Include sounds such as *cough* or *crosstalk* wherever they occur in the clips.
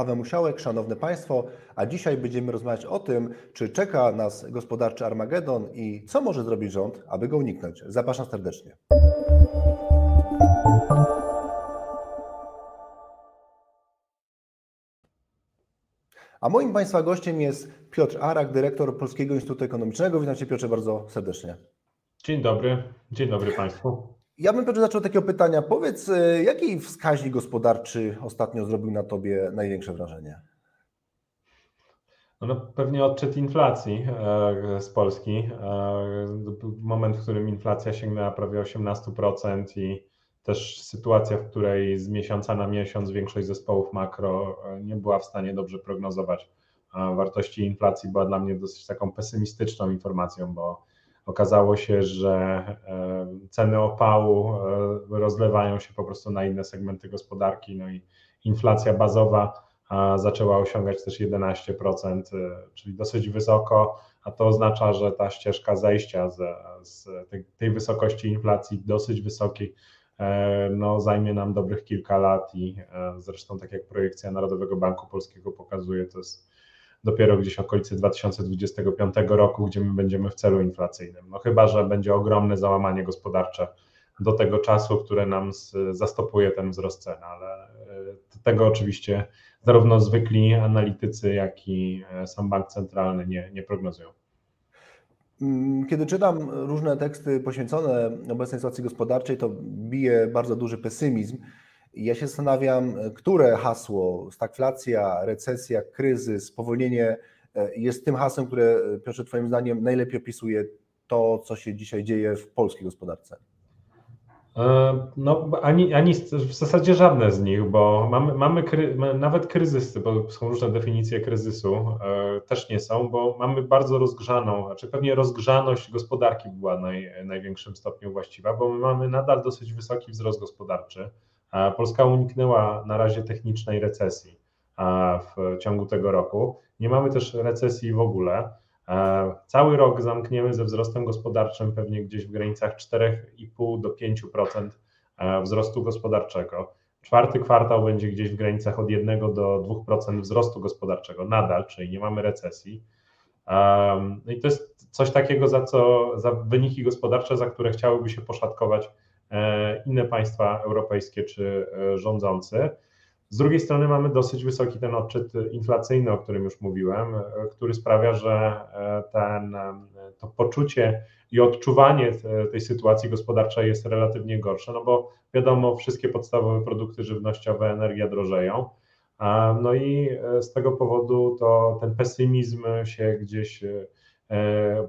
Paweł Musiałek, Szanowne Państwo, a dzisiaj będziemy rozmawiać o tym, czy czeka nas gospodarczy Armagedon i co może zrobić rząd, aby go uniknąć. Zapraszam serdecznie. A moim Państwa gościem jest Piotr Arak, dyrektor Polskiego Instytutu Ekonomicznego. Witam Cię Piotrze bardzo serdecznie. Dzień dobry, dzień dobry Państwu. Ja bym zaczął od takiego pytania. Powiedz, e, jaki wskaźnik gospodarczy ostatnio zrobił na Tobie największe wrażenie? No pewnie odczyt inflacji e, z Polski. E, moment, w którym inflacja sięgnęła prawie 18% i też sytuacja, w której z miesiąca na miesiąc większość zespołów makro nie była w stanie dobrze prognozować wartości inflacji, była dla mnie dosyć taką pesymistyczną informacją, bo okazało się, że e, ceny opału e, rozlewają się po prostu na inne segmenty gospodarki, no i inflacja bazowa zaczęła osiągać też 11%, e, czyli dosyć wysoko, a to oznacza, że ta ścieżka zejścia z, z tej, wysokości inflacji dosyć wysokiej no, zajmie nam dobrych kilka lat i zresztą tak jak projekcja Narodowego Banku Polskiego pokazuje, to jest dopiero gdzieś w okolicy 2025 roku, gdzie my będziemy w celu inflacyjnym. No chyba, że będzie ogromne załamanie gospodarcze do tego czasu, które nam zastopuje ten wzrost cen, ale e, tego oczywiście zarówno zwykli analitycy, jak i e, sam bank centralny nie, nie prognozują. Mm, kiedy czytam różne teksty poświęcone obecnej sytuacji gospodarczej, to bije bardzo duży pesymizm. Ja się zastanawiam, które hasło, stagflacja, recesja, kryzys, spowolnienie e, jest tym hasłem, które, Piotrze, Twoim zdaniem najlepiej opisuje to, co się dzisiaj dzieje w polskiej gospodarce? E, no, ani, ani w zasadzie żadne z nich, bo mamy, mamy kry, nawet kryzysy, bo są różne definicje kryzysu, e, też nie są, bo mamy bardzo rozgrzaną, znaczy pewnie rozgrzaność gospodarki była naj, największym stopniu właściwa, bo my mamy nadal dosyć wysoki wzrost gospodarczy. Polska uniknęła na razie technicznej recesji w ciągu tego roku. Nie mamy też recesji w ogóle. Cały rok zamkniemy ze wzrostem gospodarczym pewnie gdzieś w granicach 4,5 do 5% wzrostu gospodarczego. Czwarty kwartał będzie gdzieś w granicach od 1 do 2% wzrostu gospodarczego nadal, czyli nie mamy recesji. No i to jest coś takiego, za co za wyniki gospodarcze, za które chciałyby się poszatkować inne państwa europejskie czy e, rządzący. Z drugiej strony mamy dosyć wysoki ten odczyt inflacyjny, o którym już mówiłem, e, który sprawia, że ten, to poczucie i odczuwanie tej sytuacji gospodarczej jest relatywnie gorsze, no bo wiadomo, wszystkie podstawowe produkty żywnościowe, energia drożeją. No i z tego powodu to ten pesymizm się gdzieś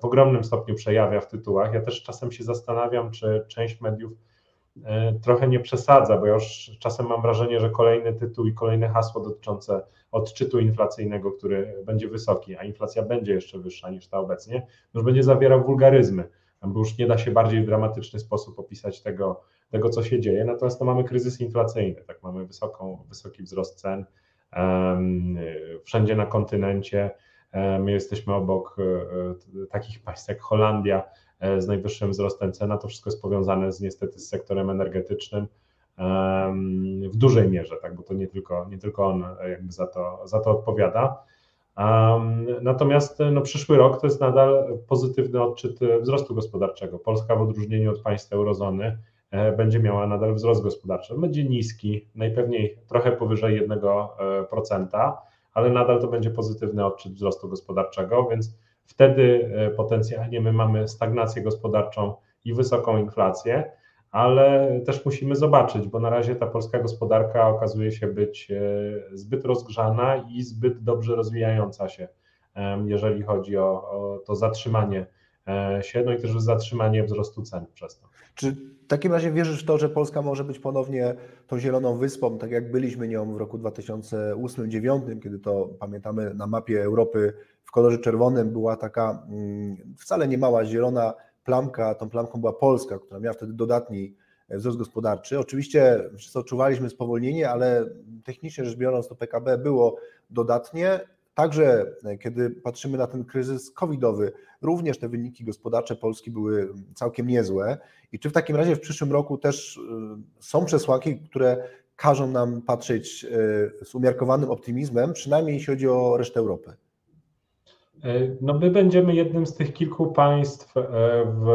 w ogromnym stopniu przejawia w tytułach. Ja też czasem się zastanawiam, czy część mediów E, trochę nie przesadza, bo ja już czasem mam wrażenie, że kolejny tytuł i kolejne hasło dotyczące odczytu inflacyjnego, który będzie wysoki, a inflacja będzie jeszcze wyższa niż ta obecnie, już będzie zawierał wulgaryzmy, bo już nie da się bardziej w dramatyczny sposób opisać tego, tego co się dzieje. Natomiast to mamy kryzys inflacyjny, tak mamy wysoką, wysoki wzrost cen um, wszędzie na kontynencie. E, my jesteśmy obok e, takich państw jak Holandia, E, z najwyższym wzrostem cen, to wszystko jest powiązane z, niestety z sektorem energetycznym w dużej mierze, tak, bo to nie tylko, nie tylko on jakby za to, za to odpowiada. Natomiast no, przyszły rok to jest nadal pozytywny odczyt wzrostu gospodarczego. Polska w odróżnieniu od państw eurozony e, będzie miała nadal wzrost gospodarczy. Będzie niski, najpewniej trochę powyżej 1%, e, ale nadal to będzie pozytywny odczyt wzrostu gospodarczego, więc Wtedy e, potencjalnie my mamy stagnację gospodarczą i wysoką inflację, ale też musimy zobaczyć, bo na razie ta polska gospodarka okazuje się być e, zbyt rozgrzana i zbyt dobrze rozwijająca się, jeżeli chodzi o, o to zatrzymanie e, się, no i też zatrzymanie wzrostu cen przez to. Czy w takim razie wierzysz w to, że Polska może być ponownie tą zieloną wyspą, tak jak byliśmy nią w roku 2008-2009, kiedy to pamiętamy na mapie Europy w kolorze czerwonym była taka mm, wcale nie mała zielona plamka, tą plamką była Polska, która miała wtedy dodatni wzrost gospodarczy. Oczywiście wszyscy odczuwaliśmy spowolnienie, ale technicznie rzecz biorąc to PKB było dodatnie. Także kiedy patrzymy na ten kryzys covidowy, również te wyniki gospodarcze Polski były całkiem niezłe. I czy w takim razie w przyszłym roku też y, są przesłanki, które każą nam patrzeć z umiarkowanym optymizmem, przynajmniej jeśli chodzi o resztę Europy. No my będziemy jednym z tych kilku państw w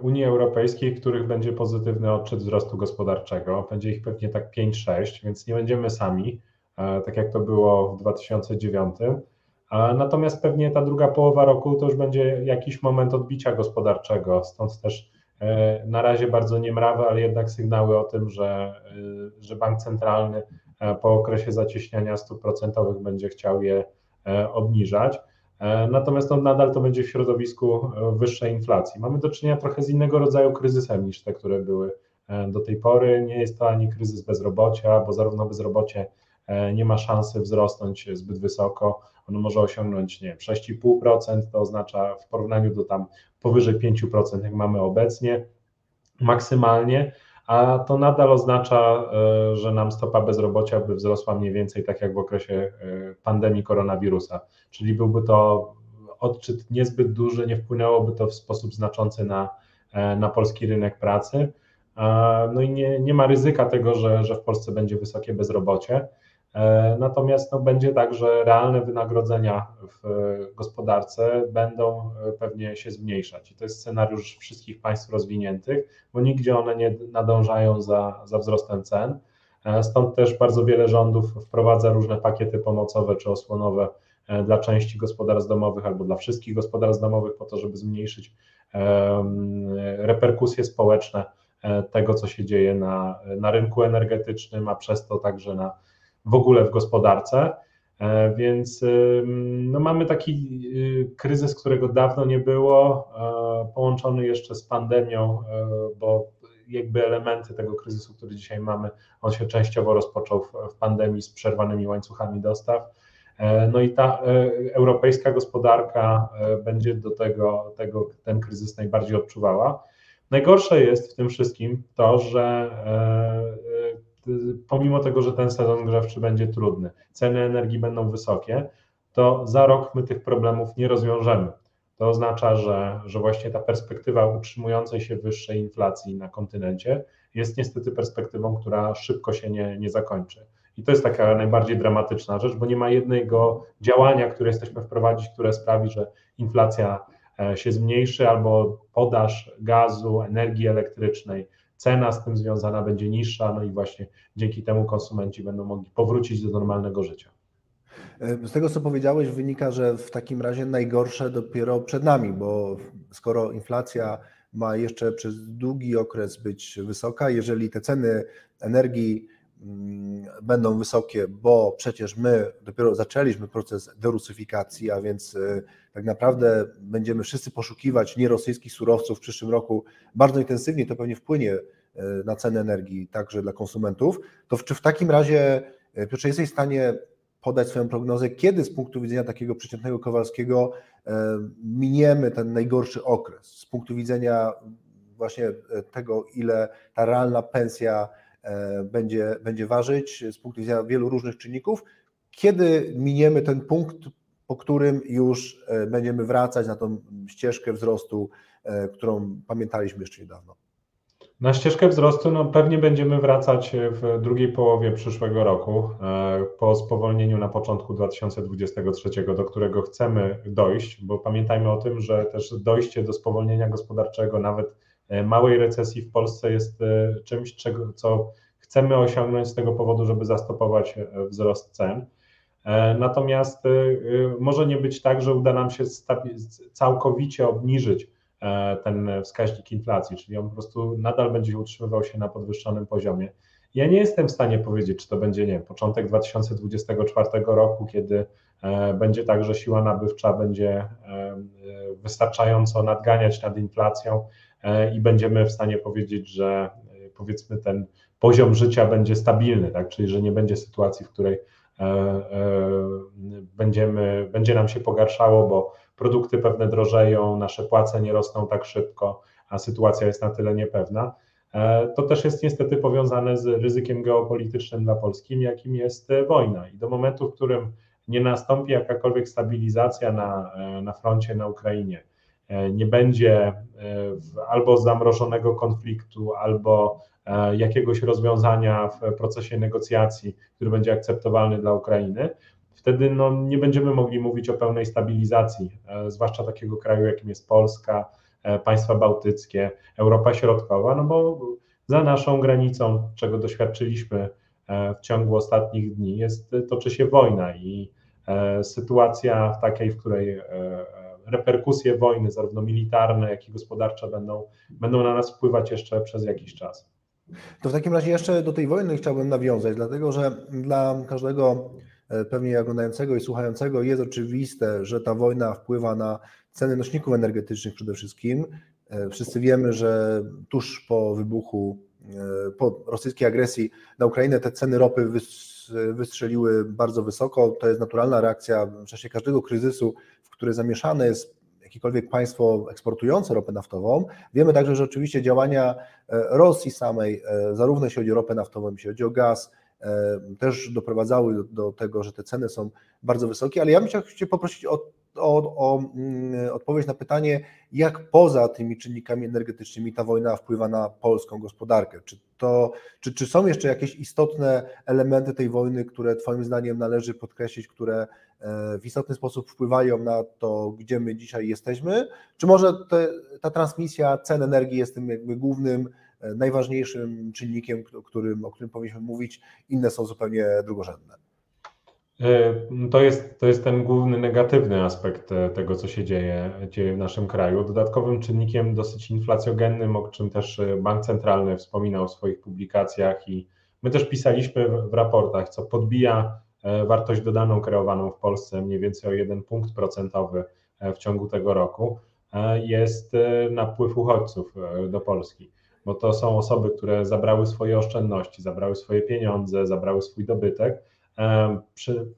Unii Europejskiej, których będzie pozytywny odczyt wzrostu gospodarczego. Będzie ich pewnie tak 5-6, więc nie będziemy sami, tak jak to było w 2009. Natomiast pewnie ta druga połowa roku to już będzie jakiś moment odbicia gospodarczego, stąd też e, na razie bardzo niemrawe, ale jednak sygnały o tym, że, e, że bank centralny e, po okresie zacieśniania stóp procentowych będzie chciał je obniżać. Natomiast nadal to będzie w środowisku wyższej inflacji. Mamy do czynienia trochę z innego rodzaju kryzysem niż te, które były do tej pory. Nie jest to ani kryzys bezrobocia, bo zarówno bezrobocie nie ma szansy wzrosnąć zbyt wysoko, ono może osiągnąć nie 6,5%, to oznacza w porównaniu do tam powyżej 5%, jak mamy obecnie, maksymalnie, a to nadal oznacza, e, że nam stopa bezrobocia by wzrosła mniej więcej tak jak w okresie e, pandemii koronawirusa, czyli byłby to odczyt niezbyt duży, nie wpłynęłoby to w sposób znaczący na, e, na polski rynek pracy. No i nie, nie ma ryzyka tego, że, że w Polsce będzie wysokie bezrobocie. E, natomiast no, będzie tak, że realne wynagrodzenia w gospodarce będą e, pewnie się zmniejszać. I to jest scenariusz wszystkich państw rozwiniętych, bo nigdzie one nie nadążają za, za wzrostem cen. E, stąd też bardzo wiele rządów wprowadza różne pakiety pomocowe czy osłonowe dla części gospodarstw domowych albo dla wszystkich gospodarstw domowych, po to, żeby zmniejszyć reperkusje społeczne tego, co się dzieje na, na rynku energetycznym, a przez to także na w ogóle w gospodarce. E, więc no mamy taki y, kryzys, którego dawno nie było, e, połączony jeszcze z pandemią, e, bo jakby elementy tego kryzysu, który dzisiaj mamy, on się częściowo rozpoczął w, pandemii z przerwanymi łańcuchami dostaw. No i ta europejska gospodarka będzie do tego, tego ten kryzys najbardziej odczuwała. Najgorsze jest w tym wszystkim to, że pomimo tego, że ten sezon grzewczy będzie trudny, ceny energii będą wysokie, to za rok my tych problemów nie rozwiążemy. To oznacza, że, że właśnie ta perspektywa utrzymującej się wyższej inflacji na kontynencie jest niestety perspektywą, która szybko się nie, nie zakończy. I to jest taka najbardziej dramatyczna rzecz, bo nie ma jednego działania, które jesteśmy wprowadzić, które sprawi, że inflacja e, się zmniejszy albo podaż gazu, energii elektrycznej cena z tym związana będzie niższa, no i właśnie dzięki temu konsumenci będą mogli powrócić do normalnego życia. E, z tego, co powiedziałeś, wynika, że w takim razie najgorsze dopiero przed nami, bo skoro inflacja ma jeszcze przez długi okres być wysoka, jeżeli te ceny energii będą wysokie, bo przecież my dopiero zaczęliśmy proces derusyfikacji, a więc e, tak naprawdę będziemy wszyscy poszukiwać nierosyjskich surowców w przyszłym roku. Bardzo intensywnie, to pewnie wpłynie e, na cenę energii także dla konsumentów, to czy w takim razie, e, Piotrze, jesteś w stanie podać swoją prognozę, kiedy z punktu widzenia takiego przeciętnego Kowalskiego miniemy ten najgorszy okres, z punktu widzenia właśnie tego, ile ta realna pensja będzie, będzie ważyć, z punktu widzenia wielu różnych czynników, kiedy miniemy ten punkt, po którym już e, będziemy wracać na tą ścieżkę wzrostu, e, którą pamiętaliśmy jeszcze niedawno. Na ścieżkę wzrostu no, pewnie będziemy wracać w drugiej połowie przyszłego roku, e, po spowolnieniu na początku 2023, do którego chcemy dojść, bo pamiętajmy o tym, że też dojście do spowolnienia gospodarczego, nawet małej recesji w Polsce jest czymś, czego, co chcemy osiągnąć z tego powodu, żeby zastopować wzrost cen. E, natomiast może nie być tak, że uda nam się całkowicie obniżyć e, ten wskaźnik inflacji, czyli on po prostu nadal będzie utrzymywał się na podwyższonym poziomie. Ja nie jestem w stanie powiedzieć, czy to będzie, nie początek 2024 roku, kiedy e, będzie tak, że siła nabywcza będzie wystarczająco nadganiać nad inflacją i będziemy w stanie powiedzieć, że powiedzmy ten poziom życia będzie stabilny, tak? czyli że nie będzie sytuacji, w której E, e, będziemy, będzie nam się pogarszało, bo produkty pewne drożeją, nasze płace nie rosną tak szybko, a sytuacja jest na tyle niepewna. E, to też jest niestety powiązane z ryzykiem geopolitycznym dla Polski, jakim jest wojna. I do momentu, w którym nie nastąpi jakakolwiek stabilizacja na, na froncie na Ukrainie, nie będzie albo zamrożonego konfliktu, albo e, jakiegoś rozwiązania w procesie negocjacji, który będzie akceptowalny dla Ukrainy, wtedy no, nie będziemy mogli mówić o pełnej stabilizacji, e, zwłaszcza takiego kraju, jakim jest Polska, państwa bałtyckie, Europa Środkowa, no bo za naszą granicą, czego doświadczyliśmy w ciągu ostatnich dni, jest, toczy się wojna i sytuacja w takiej, w której reperkusje wojny, zarówno militarne, jak i gospodarcze, będą, będą na nas wpływać jeszcze przez jakiś czas. To w takim razie jeszcze do tej wojny chciałbym nawiązać, dlatego że dla każdego e, pewnie oglądającego i słuchającego jest oczywiste, że ta wojna wpływa na ceny nośników energetycznych przede wszystkim. E, wszyscy wiemy, że tuż po wybuchu, e, po rosyjskiej agresji na Ukrainę te ceny ropy wystrzeliły bardzo wysoko. To jest naturalna reakcja w czasie każdego kryzysu które zamieszane jest jakiekolwiek państwo eksportujące ropę naftową. Wiemy także, że oczywiście działania e, Rosji samej, e, zarówno jeśli chodzi o ropę naftową, jeśli chodzi o gaz, e, też doprowadzały do, do tego, że te ceny są bardzo wysokie, ale ja bym chciał Cię poprosić o o, o mm, odpowiedź na pytanie, jak poza tymi czynnikami energetycznymi ta wojna wpływa na polską gospodarkę. Czy, to, czy, czy są jeszcze jakieś istotne elementy tej wojny, które Twoim zdaniem należy podkreślić, które e, w istotny sposób wpływają na to, gdzie my dzisiaj jesteśmy? Czy może te, ta transmisja cen energii jest tym jakby głównym, e, najważniejszym czynnikiem, którym, o którym powinniśmy mówić, inne są zupełnie drugorzędne? E, to jest, to jest ten główny negatywny aspekt e, tego, co się dzieje, dzieje w naszym kraju. Dodatkowym czynnikiem dosyć inflacjogennym, o czym też e, Bank Centralny wspominał w swoich publikacjach i my też pisaliśmy w raportach, co podbija wartość dodaną kreowaną w Polsce mniej więcej o jeden punkt procentowy w ciągu tego roku, jest napływ uchodźców do Polski. Bo to są osoby, które zabrały swoje oszczędności, zabrały swoje pieniądze, zabrały swój dobytek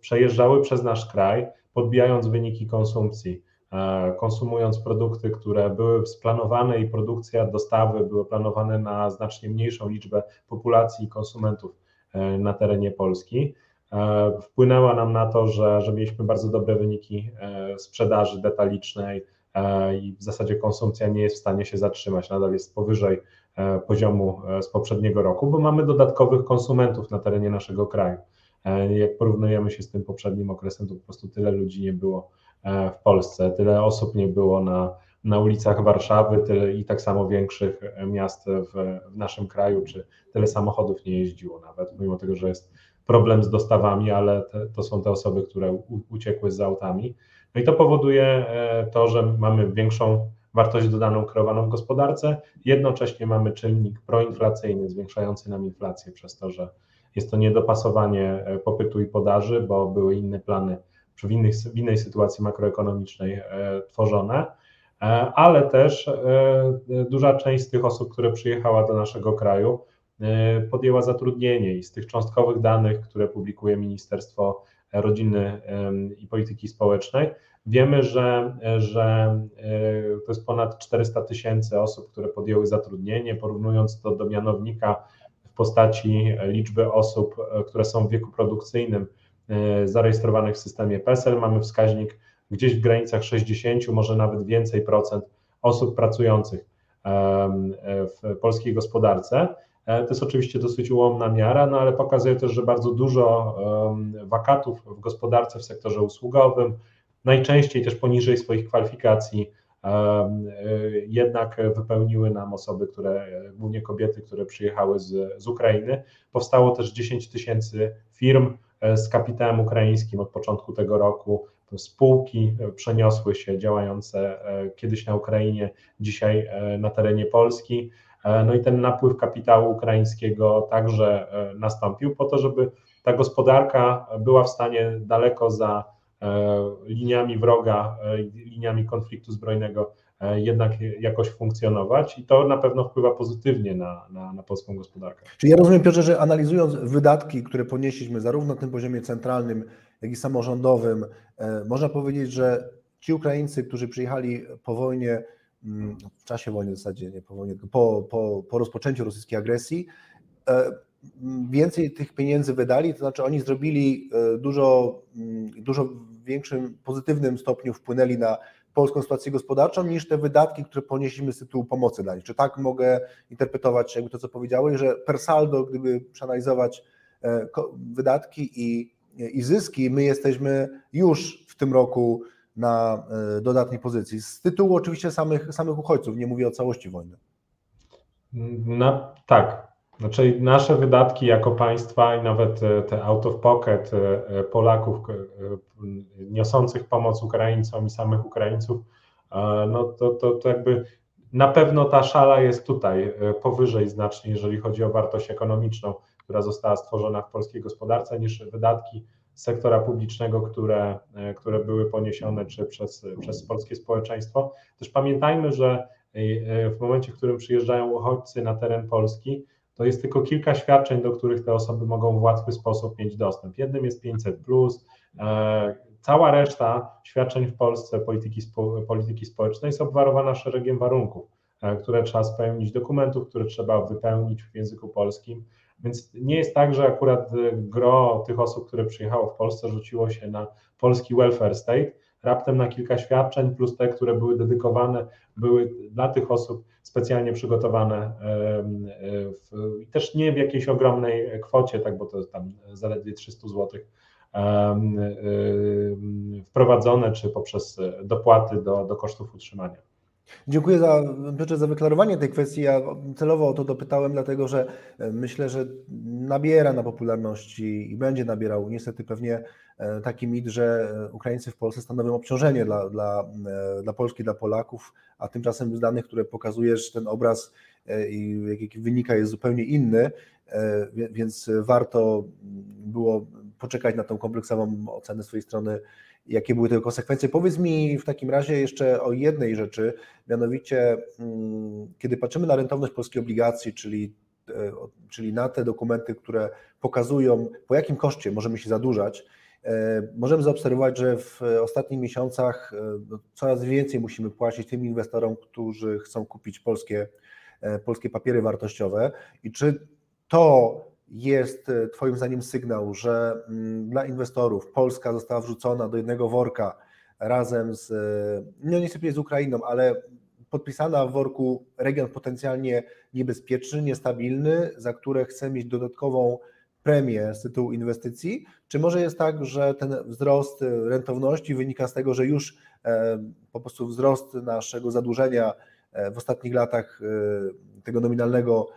przejeżdżały przez nasz kraj, podbijając wyniki konsumpcji, e, konsumując produkty, które były splanowane i produkcja, dostawy były planowane na znacznie mniejszą liczbę populacji konsumentów e, na terenie Polski. E, wpłynęła nam na to, że, że mieliśmy bardzo dobre wyniki sprzedaży detalicznej i w zasadzie konsumpcja nie jest w stanie się zatrzymać, nadal jest powyżej poziomu z poprzedniego roku, bo mamy dodatkowych konsumentów na terenie naszego kraju. E, jak porównujemy się z tym poprzednim okresem, to po prostu tyle ludzi nie było e, w Polsce, tyle osób nie było na, na ulicach Warszawy, tyle i tak samo większych miast w, w naszym kraju, czy tyle samochodów nie jeździło nawet, mimo tego, że jest problem z dostawami, ale te, to są te osoby, które u, uciekły z autami. No i to powoduje e, to, że mamy większą wartość dodaną kreowaną w gospodarce, jednocześnie mamy czynnik proinflacyjny zwiększający nam inflację przez to, że jest to niedopasowanie e, popytu i podaży, bo były inne plany w, innych, w innej sytuacji makroekonomicznej e, tworzone, e, ale też duża część z tych osób, które przyjechała do naszego kraju, podjęła zatrudnienie i z tych cząstkowych danych, które publikuje Ministerstwo Rodziny i Polityki Społecznej, wiemy, że, że to jest ponad 400 tysięcy osób, które podjęły zatrudnienie. Porównując to do mianownika w postaci liczby osób, e, które są w wieku produkcyjnym e, zarejestrowanych w systemie PESEL. Mamy wskaźnik gdzieś w granicach 60, może nawet więcej procent osób pracujących w polskiej gospodarce. E, to jest oczywiście dosyć ułomna miara, no ale pokazuje też, że bardzo dużo wakatów w gospodarce, w sektorze usługowym, najczęściej też poniżej swoich kwalifikacji jednak wypełniły nam osoby, które, głównie kobiety, które przyjechały z, z Ukrainy. Powstało też 10 tysięcy firm e, z kapitałem ukraińskim od początku tego roku. Spółki e, przeniosły się działające e, kiedyś na Ukrainie, dzisiaj na terenie Polski. No i ten napływ kapitału ukraińskiego także nastąpił po to, żeby ta gospodarka była w stanie daleko za liniami wroga, e, liniami konfliktu zbrojnego e, jednak jakoś funkcjonować i to na pewno wpływa pozytywnie na, na, na polską gospodarkę. Czyli ja rozumiem, Piotrze, że analizując wydatki, które ponieśliśmy zarówno na tym poziomie centralnym, jak i samorządowym, można powiedzieć, że ci Ukraińcy, którzy przyjechali po wojnie, mm, w czasie wojny w zasadzie, nie po wojnie, po, po, po rozpoczęciu rosyjskiej agresji, więcej tych pieniędzy wydali, to znaczy oni zrobili dużo, mm, dużo w większym pozytywnym stopniu wpłynęli na polską sytuację gospodarczą niż te wydatki, które ponieśliśmy z tytułu pomocy dla nich. Czy tak mogę interpretować jakby to, co powiedziałeś, że per saldo, gdyby przeanalizować e, wydatki i, i zyski, my jesteśmy już w tym roku na e, dodatniej pozycji. Z tytułu oczywiście samych, samych uchodźców, nie mówię o całości wojny. Na, tak. Znaczy nasze wydatki jako państwa i nawet e, te out of pocket e, Polaków niosących pomoc Ukraińcom i samych Ukraińców, no to, to, to jakby na pewno ta szala jest tutaj powyżej znacznie, jeżeli chodzi o wartość ekonomiczną, która została stworzona w polskiej gospodarce, niż wydatki sektora publicznego, które, e, które były poniesione czy przez, przez polskie społeczeństwo. Też pamiętajmy, że e, w momencie, w którym przyjeżdżają uchodźcy na teren Polski, to jest tylko kilka świadczeń, do których te osoby mogą w łatwy sposób mieć dostęp. Jednym jest 500, e, cała reszta świadczeń w Polsce polityki, polityki społecznej jest obwarowana szeregiem warunków, które trzeba spełnić, dokumentów, które trzeba wypełnić w języku polskim. Więc nie jest tak, że akurat gro tych osób, które przyjechało w Polsce, rzuciło się na polski welfare state. Raptem na kilka świadczeń, plus te, które były dedykowane, były dla tych osób specjalnie przygotowane i też nie w jakiejś ogromnej kwocie, tak, bo to jest tam zaledwie 300 zł wprowadzone, czy poprzez dopłaty do, do kosztów utrzymania. Dziękuję za, za wyklarowanie tej kwestii. Ja celowo o to dopytałem, dlatego że e, myślę, że nabiera na popularności i będzie nabierał niestety pewnie e, taki mit, że e, Ukraińcy w Polsce stanowią obciążenie dla, dla, dla Polski, dla Polaków, a tymczasem z danych, które pokazujesz, ten obraz, jaki wynika, jest zupełnie inny, więc warto było poczekać na tą kompleksową ocenę swojej strony jakie były tego konsekwencje. Powiedz mi w takim razie jeszcze o jednej rzeczy, mianowicie mm, kiedy patrzymy na rentowność polskiej obligacji, czyli, e, czyli na te dokumenty, które pokazują po jakim koszcie możemy się zadłużać, e, możemy zaobserwować, że w ostatnich miesiącach e, no, coraz więcej musimy płacić tym inwestorom, którzy chcą kupić polskie, polskie papiery wartościowe. I czy to jest e, Twoim zdaniem sygnał, że mm, dla inwestorów Polska została wrzucona do jednego worka razem z, e, no niestety z Ukrainą, ale podpisana w worku region potencjalnie niebezpieczny, niestabilny, za które chce mieć dodatkową premię z tytułu inwestycji? Czy może jest tak, że ten wzrost rentowności wynika z tego, że już e, po prostu wzrost naszego zadłużenia w ostatnich latach tego nominalnego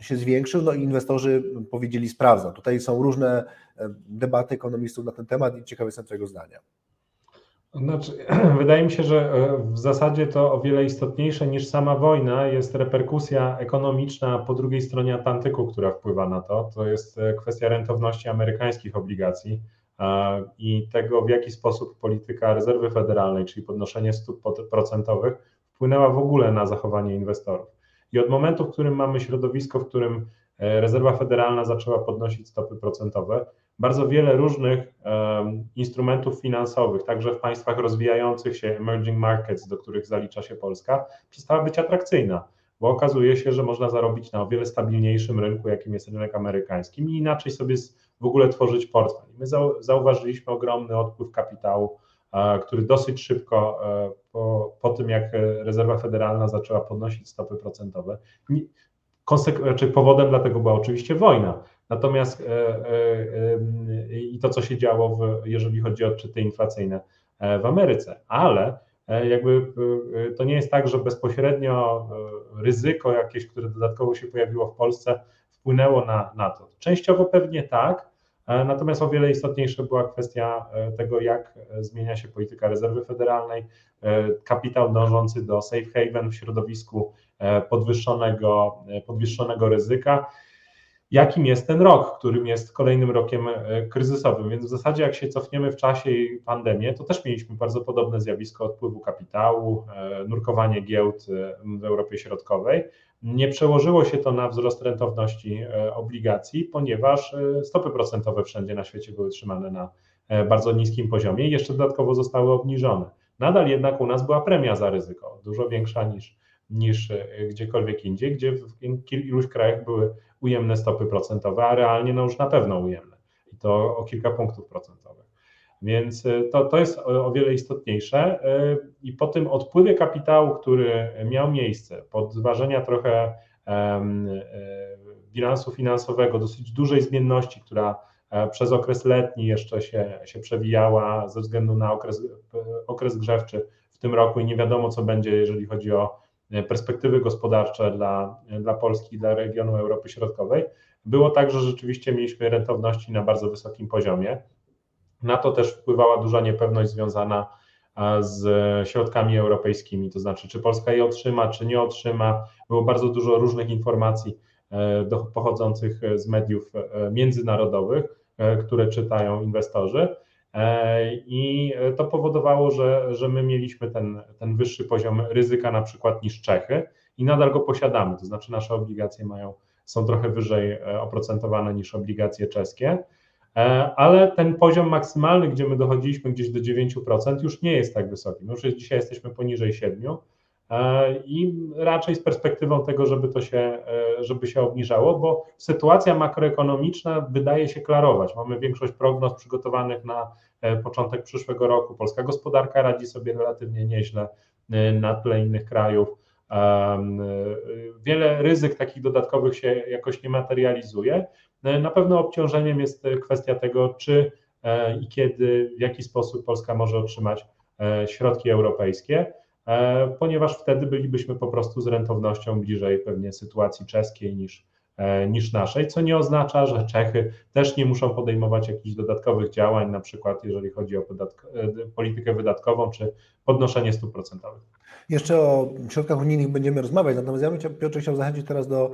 się zwiększył, no i inwestorzy powiedzieli sprawdzam. Tutaj są różne debaty ekonomistów na ten temat i ciekawy jestem Twojego zdania. Znaczy, *clears throat* wydaje mi się, że e, w zasadzie to o wiele istotniejsze niż sama wojna jest reperkusja ekonomiczna po drugiej stronie Atlantyku, która wpływa na to. To jest e, kwestia rentowności amerykańskich obligacji i tego, w jaki sposób polityka rezerwy federalnej, czyli podnoszenie stóp procentowych, wpłynęła w ogóle na zachowanie inwestorów. I od momentu, w którym mamy środowisko, w którym e, rezerwa federalna zaczęła podnosić stopy procentowe, bardzo wiele różnych um, instrumentów finansowych, także w państwach rozwijających się, emerging markets, do których zalicza się Polska, przestała być atrakcyjna, bo okazuje się, że można zarobić na o wiele stabilniejszym rynku, jakim jest rynek amerykański, i inaczej sobie w ogóle tworzyć portfel. My zauważyliśmy ogromny odpływ kapitału który dosyć szybko e, po, po tym, jak rezerwa federalna zaczęła podnosić stopy procentowe, konsek- znaczy powodem dla tego była oczywiście wojna. Natomiast e, e, i to, co się działo, w, jeżeli chodzi o odczyty inflacyjne w Ameryce, ale jakby to nie jest tak, że bezpośrednio ryzyko jakieś, które dodatkowo się pojawiło w Polsce, wpłynęło na, na to. Częściowo pewnie tak, E, natomiast o wiele istotniejsza była kwestia e, tego, jak e, zmienia się polityka rezerwy federalnej, kapitał dążący do safe haven w środowisku podwyższonego, podwyższonego ryzyka. Jakim jest ten rok, którym jest kolejnym rokiem kryzysowym? Więc w zasadzie, jak się cofniemy w czasie i pandemię, to też mieliśmy bardzo podobne zjawisko odpływu kapitału, nurkowanie giełd w Europie Środkowej. Nie przełożyło się to na wzrost rentowności e, obligacji, ponieważ e, stopy procentowe wszędzie na świecie były trzymane na e, bardzo niskim poziomie i jeszcze dodatkowo zostały obniżone. Nadal jednak u nas była premia za ryzyko, dużo większa niż, niż gdziekolwiek indziej, gdzie w iluś krajach były ujemne stopy procentowe, a realnie no już na pewno ujemne i to o kilka punktów procentowych. Więc to, to jest o wiele istotniejsze. I po tym odpływie kapitału, który miał miejsce, pod zważenia trochę bilansu finansowego, dosyć dużej zmienności, która przez okres letni jeszcze się, się przewijała ze względu na okres, okres grzewczy w tym roku i nie wiadomo, co będzie, jeżeli chodzi o perspektywy gospodarcze dla, dla Polski dla regionu Europy Środkowej. Było tak, że rzeczywiście mieliśmy rentowności na bardzo wysokim poziomie. Na to też wpływała duża niepewność związana z środkami europejskimi, to znaczy, czy Polska je otrzyma, czy nie otrzyma. Było bardzo dużo różnych informacji e, pochodzących z mediów e, międzynarodowych, e, które czytają inwestorzy. I to powodowało, że, że my mieliśmy ten, ten wyższy poziom ryzyka na przykład niż Czechy i nadal go posiadamy, to znaczy nasze obligacje mają, są trochę wyżej oprocentowane niż obligacje czeskie. E, ale ten poziom maksymalny, gdzie my dochodziliśmy gdzieś do 9%, już nie jest tak wysoki. My już dzisiaj jesteśmy poniżej 7% e, i raczej z perspektywą tego, żeby to się, e, żeby się obniżało, bo sytuacja makroekonomiczna wydaje się klarować. Mamy większość prognoz przygotowanych na początek przyszłego roku. Polska gospodarka radzi sobie relatywnie nieźle na tle innych krajów. Wiele ryzyk takich dodatkowych się jakoś nie materializuje. Na pewno obciążeniem jest kwestia tego, czy e, i kiedy, w jaki sposób Polska może otrzymać e, środki europejskie, e, ponieważ wtedy bylibyśmy po prostu z rentownością bliżej pewnie sytuacji czeskiej niż, niż naszej, co nie oznacza, że Czechy też nie muszą podejmować jakichś dodatkowych działań, na przykład jeżeli chodzi o podatk- politykę wydatkową czy podnoszenie stóp procentowych. Jeszcze o środkach unijnych będziemy rozmawiać, natomiast ja bym Piotr chciał zachęcić teraz do,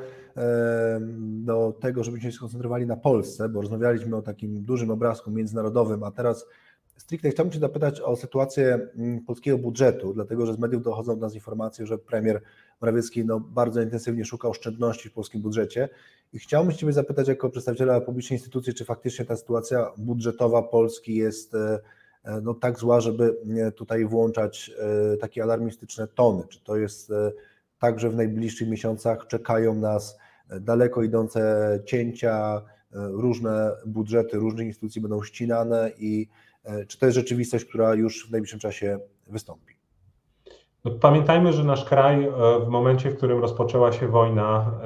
do tego, żebyśmy się skoncentrowali na Polsce, bo rozmawialiśmy o takim dużym obrazku międzynarodowym, a teraz stricte chciałbym Cię zapytać o sytuację mm, polskiego budżetu, dlatego że z mediów dochodzą do nas informacje, że premier Morawiecki no, bardzo intensywnie szuka oszczędności w polskim budżecie i chciałbym Ciebie zapytać jako przedstawiciela publicznej instytucji, czy faktycznie ta sytuacja budżetowa Polski jest e, E, no, tak zła, żeby tutaj włączać e, takie alarmistyczne tony? Czy to jest e, tak, że w najbliższych miesiącach czekają nas daleko idące cięcia, różne budżety różnych instytucji będą ścinane i czy to jest rzeczywistość, która już w najbliższym czasie wystąpi? No, pamiętajmy, że nasz kraj w momencie, w którym rozpoczęła się wojna,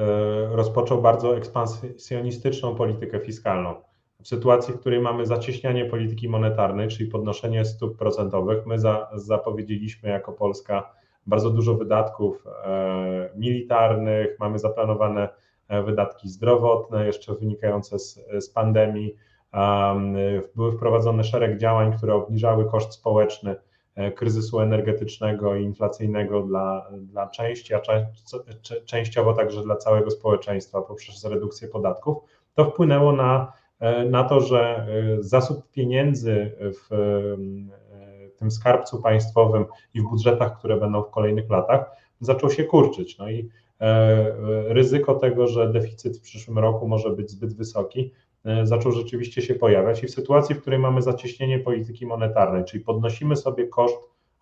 rozpoczął bardzo ekspansjonistyczną politykę fiskalną w sytuacji, w której mamy zacieśnianie polityki monetarnej, czyli podnoszenie stóp procentowych, my za, zapowiedzieliśmy jako Polska bardzo dużo wydatków e, militarnych, mamy zaplanowane e, wydatki zdrowotne, jeszcze wynikające z, z pandemii. Były wprowadzone szereg działań, które obniżały koszt społeczny e, kryzysu energetycznego i inflacyjnego dla, dla części, a częściowo także dla całego społeczeństwa poprzez redukcję podatków. To wpłynęło na E, na to, że e, zasób pieniędzy w tym skarbcu państwowym i w budżetach, które będą w kolejnych latach, zaczął się kurczyć. No i ryzyko tego, że deficyt w przyszłym roku może być zbyt wysoki, zaczął rzeczywiście się pojawiać. I w sytuacji, w której mamy zacieśnienie polityki monetarnej, czyli podnosimy sobie koszt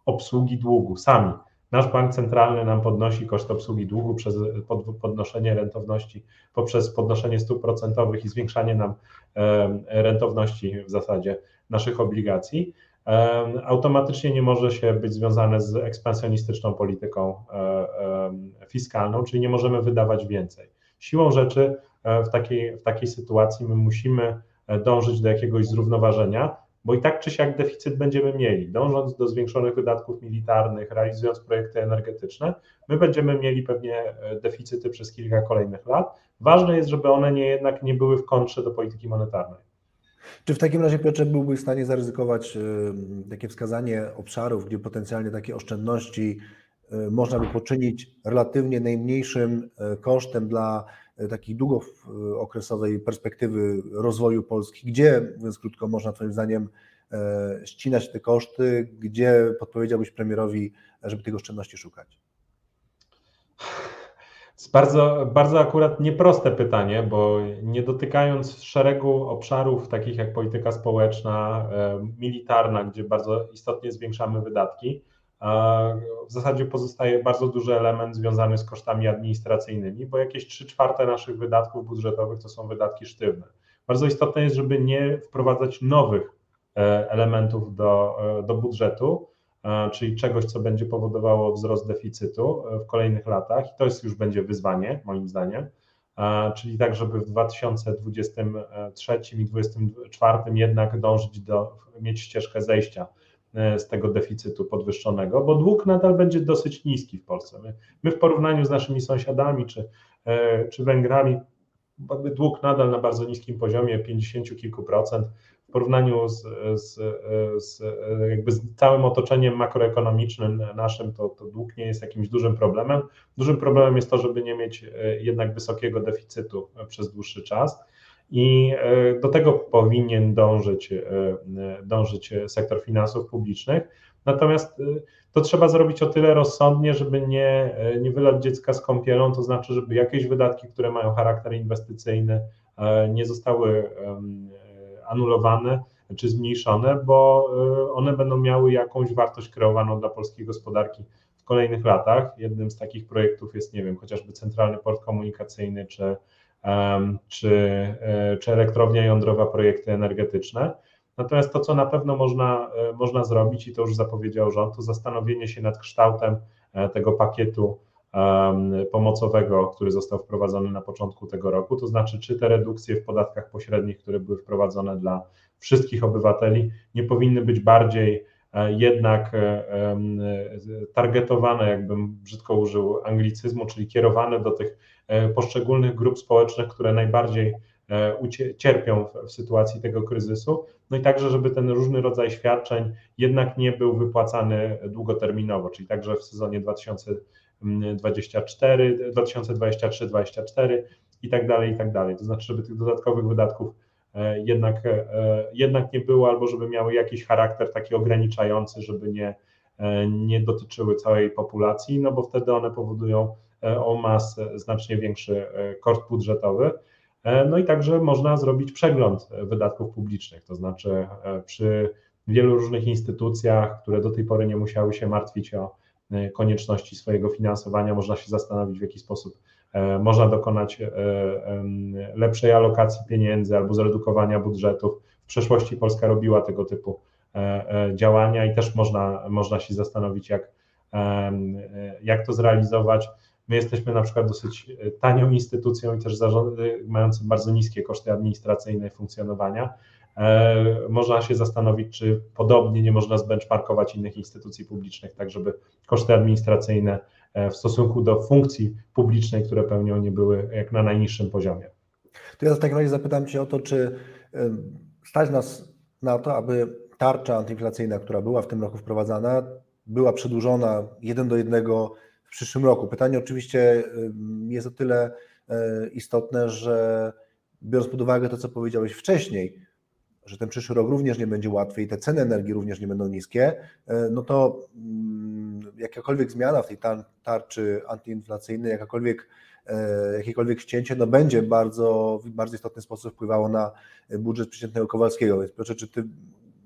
obsługi długu sami, Nasz bank centralny nam podnosi koszt obsługi długu przez podnoszenie rentowności, poprzez podnoszenie stóp procentowych i zwiększanie nam rentowności w zasadzie naszych obligacji. Automatycznie nie może się być związane z ekspansjonistyczną polityką e, fiskalną, czyli nie możemy wydawać więcej. Siłą rzeczy e, w takiej, w takiej sytuacji my musimy e, dążyć do jakiegoś zrównoważenia, bo i tak czy siak deficyt będziemy mieli. Dążąc do zwiększonych wydatków militarnych, realizując projekty energetyczne, my będziemy mieli pewnie e, deficyty przez kilka kolejnych lat. Ważne jest, żeby one nie, jednak nie były w kontrze do polityki monetarnej. Czy w takim razie, Piotrze, byłbyś w stanie zaryzykować e, takie wskazanie obszarów, gdzie potencjalnie takie oszczędności e, można by poczynić relatywnie najmniejszym kosztem dla takiej długookresowej perspektywy rozwoju Polski, gdzie, mówiąc krótko, można Twoim zdaniem e, ścinać te koszty, gdzie podpowiedziałbyś premierowi, żeby tych oszczędności szukać? jest bardzo, bardzo akurat nieproste pytanie, bo nie dotykając szeregu obszarów, takich jak polityka społeczna, e, militarna, gdzie bardzo istotnie zwiększamy wydatki, w zasadzie pozostaje bardzo duży element związany z kosztami administracyjnymi, bo jakieś 3 czwarte naszych wydatków budżetowych to są wydatki sztywne. Bardzo istotne jest, żeby nie wprowadzać nowych elementów do, do budżetu, czyli czegoś, co będzie powodowało wzrost deficytu w kolejnych latach. I to jest już będzie wyzwanie, moim zdaniem. Czyli tak, żeby w 2023 i 2024 jednak dążyć do mieć ścieżkę zejścia E, z tego deficytu podwyższonego, bo dług nadal będzie dosyć niski w Polsce. My, my w porównaniu z naszymi sąsiadami czy, e, czy Węgrami, dług nadal na bardzo niskim poziomie, 50 kilku procent, w porównaniu z, z, z, jakby z całym otoczeniem makroekonomicznym naszym, to, to dług nie jest jakimś dużym problemem. Dużym problemem jest to, żeby nie mieć e, jednak wysokiego deficytu przez dłuższy czas. I e, do tego powinien dążyć, e, dążyć sektor finansów publicznych. Natomiast e, to trzeba zrobić o tyle rozsądnie, żeby nie, nie wylać dziecka z kąpielą, to znaczy, żeby jakieś wydatki, które mają charakter inwestycyjny, nie zostały anulowane czy zmniejszone, bo one będą miały jakąś wartość kreowaną dla polskiej gospodarki w kolejnych latach. Jednym z takich projektów jest, nie wiem, chociażby Centralny Port Komunikacyjny czy czy, e, czy elektrownia jądrowa, projekty energetyczne. Natomiast to, co na pewno można, e, można zrobić, i to już zapowiedział rząd, to zastanowienie się nad kształtem e, tego pakietu pomocowego, który został wprowadzony na początku tego roku, to znaczy, czy te redukcje w podatkach pośrednich, które były wprowadzone dla wszystkich obywateli, nie powinny być bardziej jednak targetowane, jakbym brzydko użył anglicyzmu, czyli kierowane do tych E, poszczególnych grup społecznych, które najbardziej e, cierpią w sytuacji tego kryzysu. No i także, żeby ten różny rodzaj świadczeń jednak nie był wypłacany długoterminowo, czyli także w sezonie 2024, 2023-2024 i tak dalej, i tak dalej. To znaczy, żeby tych dodatkowych wydatków e, jednak, jednak nie było, albo żeby miały jakiś charakter taki ograniczający, żeby nie, nie dotyczyły całej populacji, no bo wtedy one powodują E, o masę znacznie większy e, koszt budżetowy. E, no i także można zrobić przegląd wydatków publicznych, to znaczy przy wielu różnych instytucjach, które do tej pory nie musiały się martwić o konieczności swojego finansowania, można się zastanowić, w jaki sposób można dokonać lepszej alokacji pieniędzy albo zredukowania budżetów. W przeszłości Polska robiła tego typu działania i też można, można się zastanowić, jak, jak to zrealizować. My jesteśmy na przykład dosyć e, tanią instytucją i też zarządy bardzo niskie koszty administracyjne funkcjonowania. E, można się zastanowić, czy podobnie nie można zbenchmarkować innych instytucji publicznych, tak żeby koszty administracyjne e, w stosunku do funkcji publicznej, które pełnią, nie były jak na najniższym poziomie. To ja w takim razie zapytam Cię o to, czy stać nas na to, aby tarcza antyinflacyjna, która była w tym roku wprowadzana, była przedłużona jeden do jednego w przyszłym roku. Pytanie oczywiście jest o tyle e, istotne, że biorąc pod uwagę to, co powiedziałeś wcześniej, że ten przyszły rok również nie będzie łatwy i te ceny energii również nie będą niskie, e, no to mm, jakakolwiek zmiana w tej tarczy antyinflacyjnej, jakakolwiek, e, jakiekolwiek ścięcie, no będzie bardzo, w bardzo istotny sposób wpływało na budżet przeciętnego Kowalskiego. Więc proszę, czy ty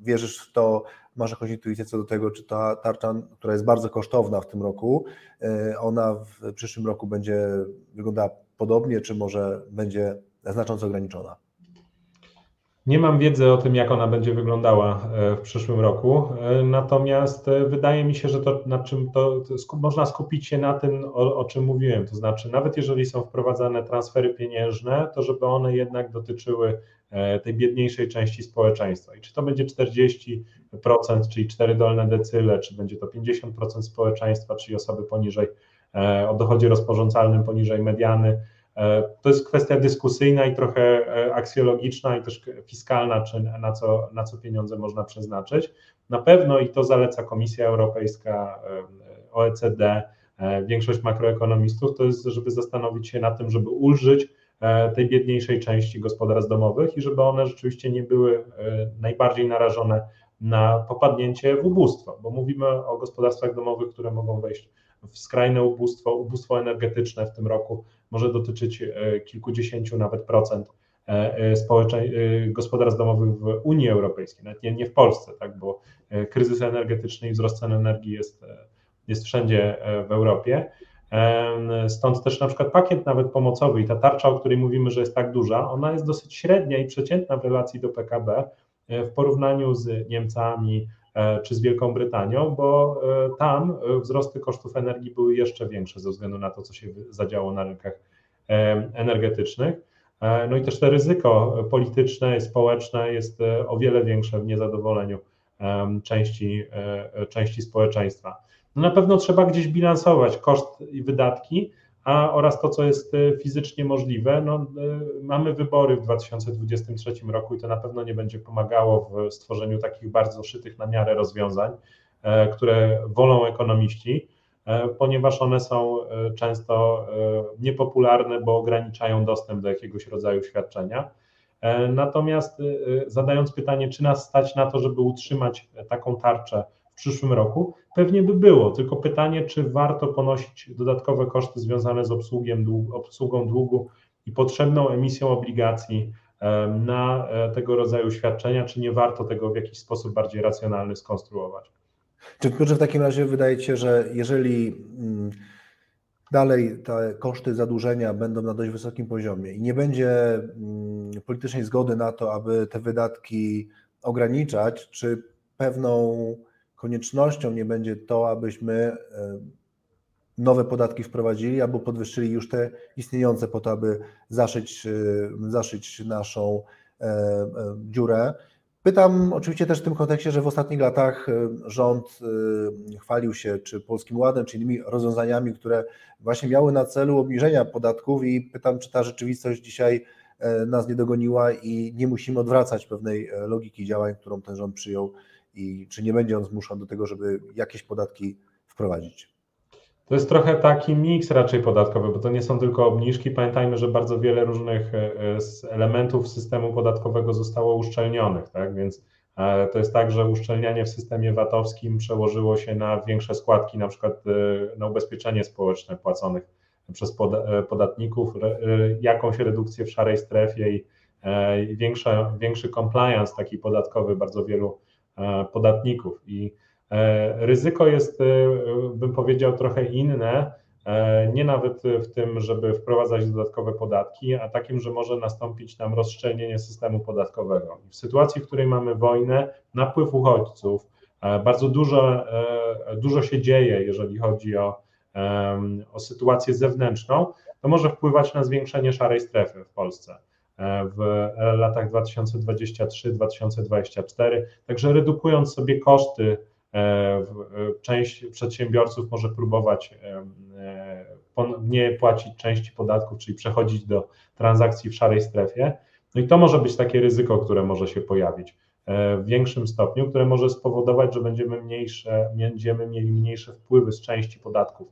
wierzysz w to, masz jakąś intuicję co do tego, czy ta tarcza, która jest bardzo kosztowna w tym roku, e, ona w przyszłym roku będzie wyglądała podobnie, czy może będzie znacząco ograniczona? Nie mam wiedzy o tym, jak ona będzie wyglądała e, w przyszłym roku, e, natomiast wydaje mi się, że to, na czym to, to można skupić się na tym, o, o, czym mówiłem, to znaczy nawet jeżeli są wprowadzane transfery pieniężne, to żeby one jednak dotyczyły E, tej biedniejszej części społeczeństwa. I czy to będzie 40%, czyli 4 dolne decyle, czy będzie to 50% społeczeństwa, czyli osoby poniżej, e, o dochodzie rozporządzalnym poniżej mediany, e, to jest kwestia dyskusyjna i trochę aksjologiczna i też fiskalna, czy na co, na co pieniądze można przeznaczyć. Na pewno i to zaleca Komisja Europejska, OECD, większość makroekonomistów, to jest, żeby zastanowić się na tym, żeby ulżyć E, tej biedniejszej części gospodarstw domowych i żeby one rzeczywiście nie były e, najbardziej narażone na popadnięcie w ubóstwo, bo mówimy o gospodarstwach domowych, które mogą wejść w skrajne ubóstwo, ubóstwo energetyczne w tym roku może dotyczyć e, kilkudziesięciu nawet procent gospodarstw domowych w Unii Europejskiej, nawet nie, nie w Polsce, tak, bo kryzys energetyczny i wzrost cen energii jest, jest wszędzie w Europie. Stąd też na przykład pakiet nawet pomocowy i ta tarcza, o której mówimy, że jest tak duża, ona jest dosyć średnia i przeciętna w relacji do PKB w porównaniu z Niemcami czy z Wielką Brytanią, bo tam wzrosty kosztów energii były jeszcze większe ze względu na to, co się zadziało na rynkach energetycznych. No i też to ryzyko polityczne i społeczne jest o wiele większe w niezadowoleniu części, części społeczeństwa. No na pewno trzeba gdzieś bilansować koszt i wydatki, a oraz to, co jest e, fizycznie możliwe. No, e, mamy wybory w 2023 roku i to na pewno nie będzie pomagało w stworzeniu takich bardzo szytych na miarę rozwiązań, e, które wolą ekonomiści, ponieważ one są często niepopularne, bo ograniczają dostęp do jakiegoś rodzaju świadczenia. Natomiast zadając pytanie, czy nas stać na to, żeby utrzymać taką tarczę w przyszłym roku, pewnie by było, tylko pytanie, czy warto ponosić dodatkowe koszty związane z obsługiem, obsługą długu i potrzebną emisją obligacji na e, tego rodzaju świadczenia, czy nie warto tego w jakiś sposób bardziej racjonalny skonstruować. Czy w takim razie wydaje się, że jeżeli mm, dalej te koszty zadłużenia będą na dość wysokim poziomie i nie będzie mm, politycznej zgody na to, aby te wydatki ograniczać, czy pewną koniecznością nie będzie to, abyśmy e, nowe podatki wprowadzili albo podwyższyli już te istniejące po to, aby zaszyć, e, zaszyć naszą e, dziurę. Pytam oczywiście też w tym kontekście, że w ostatnich latach rząd chwalił się czy Polskim Ładem, czy innymi rozwiązaniami, które właśnie miały na celu obniżenia podatków i pytam, czy ta rzeczywistość dzisiaj nas nie dogoniła i nie musimy odwracać pewnej logiki działań, którą ten rząd przyjął i czy nie będzie on zmuszał do tego, żeby jakieś podatki wprowadzić? To jest trochę taki miks raczej podatkowy, bo to nie są tylko obniżki. Pamiętajmy, że bardzo wiele różnych e, elementów systemu podatkowego zostało uszczelnionych, tak? Więc e, to jest tak, że uszczelnianie w systemie VAT-owskim przełożyło się na większe składki, na przykład e, na ubezpieczenie społeczne płaconych przez podatników, jakąś redukcję w szarej strefie i większy, compliance taki podatkowy bardzo wielu E, podatników. I e, ryzyko jest, e, bym powiedział, trochę inne, nie nawet w tym, żeby wprowadzać dodatkowe podatki, a takim, że może nastąpić nam rozszczelnienie systemu podatkowego. W sytuacji, w której mamy wojnę, napływ uchodźców, bardzo dużo, dużo się dzieje, jeżeli chodzi o, o sytuację zewnętrzną, to może wpływać na zwiększenie szarej strefy w Polsce w latach 2023-2024. Także redukując sobie koszty, e, część przedsiębiorców może próbować e, nie płacić części podatków, czyli przechodzić do transakcji w szarej strefie. No i to może być takie ryzyko, które może się pojawić e, w większym stopniu, które może spowodować, że będziemy, mniejsze, będziemy mieli mniejsze wpływy z części podatków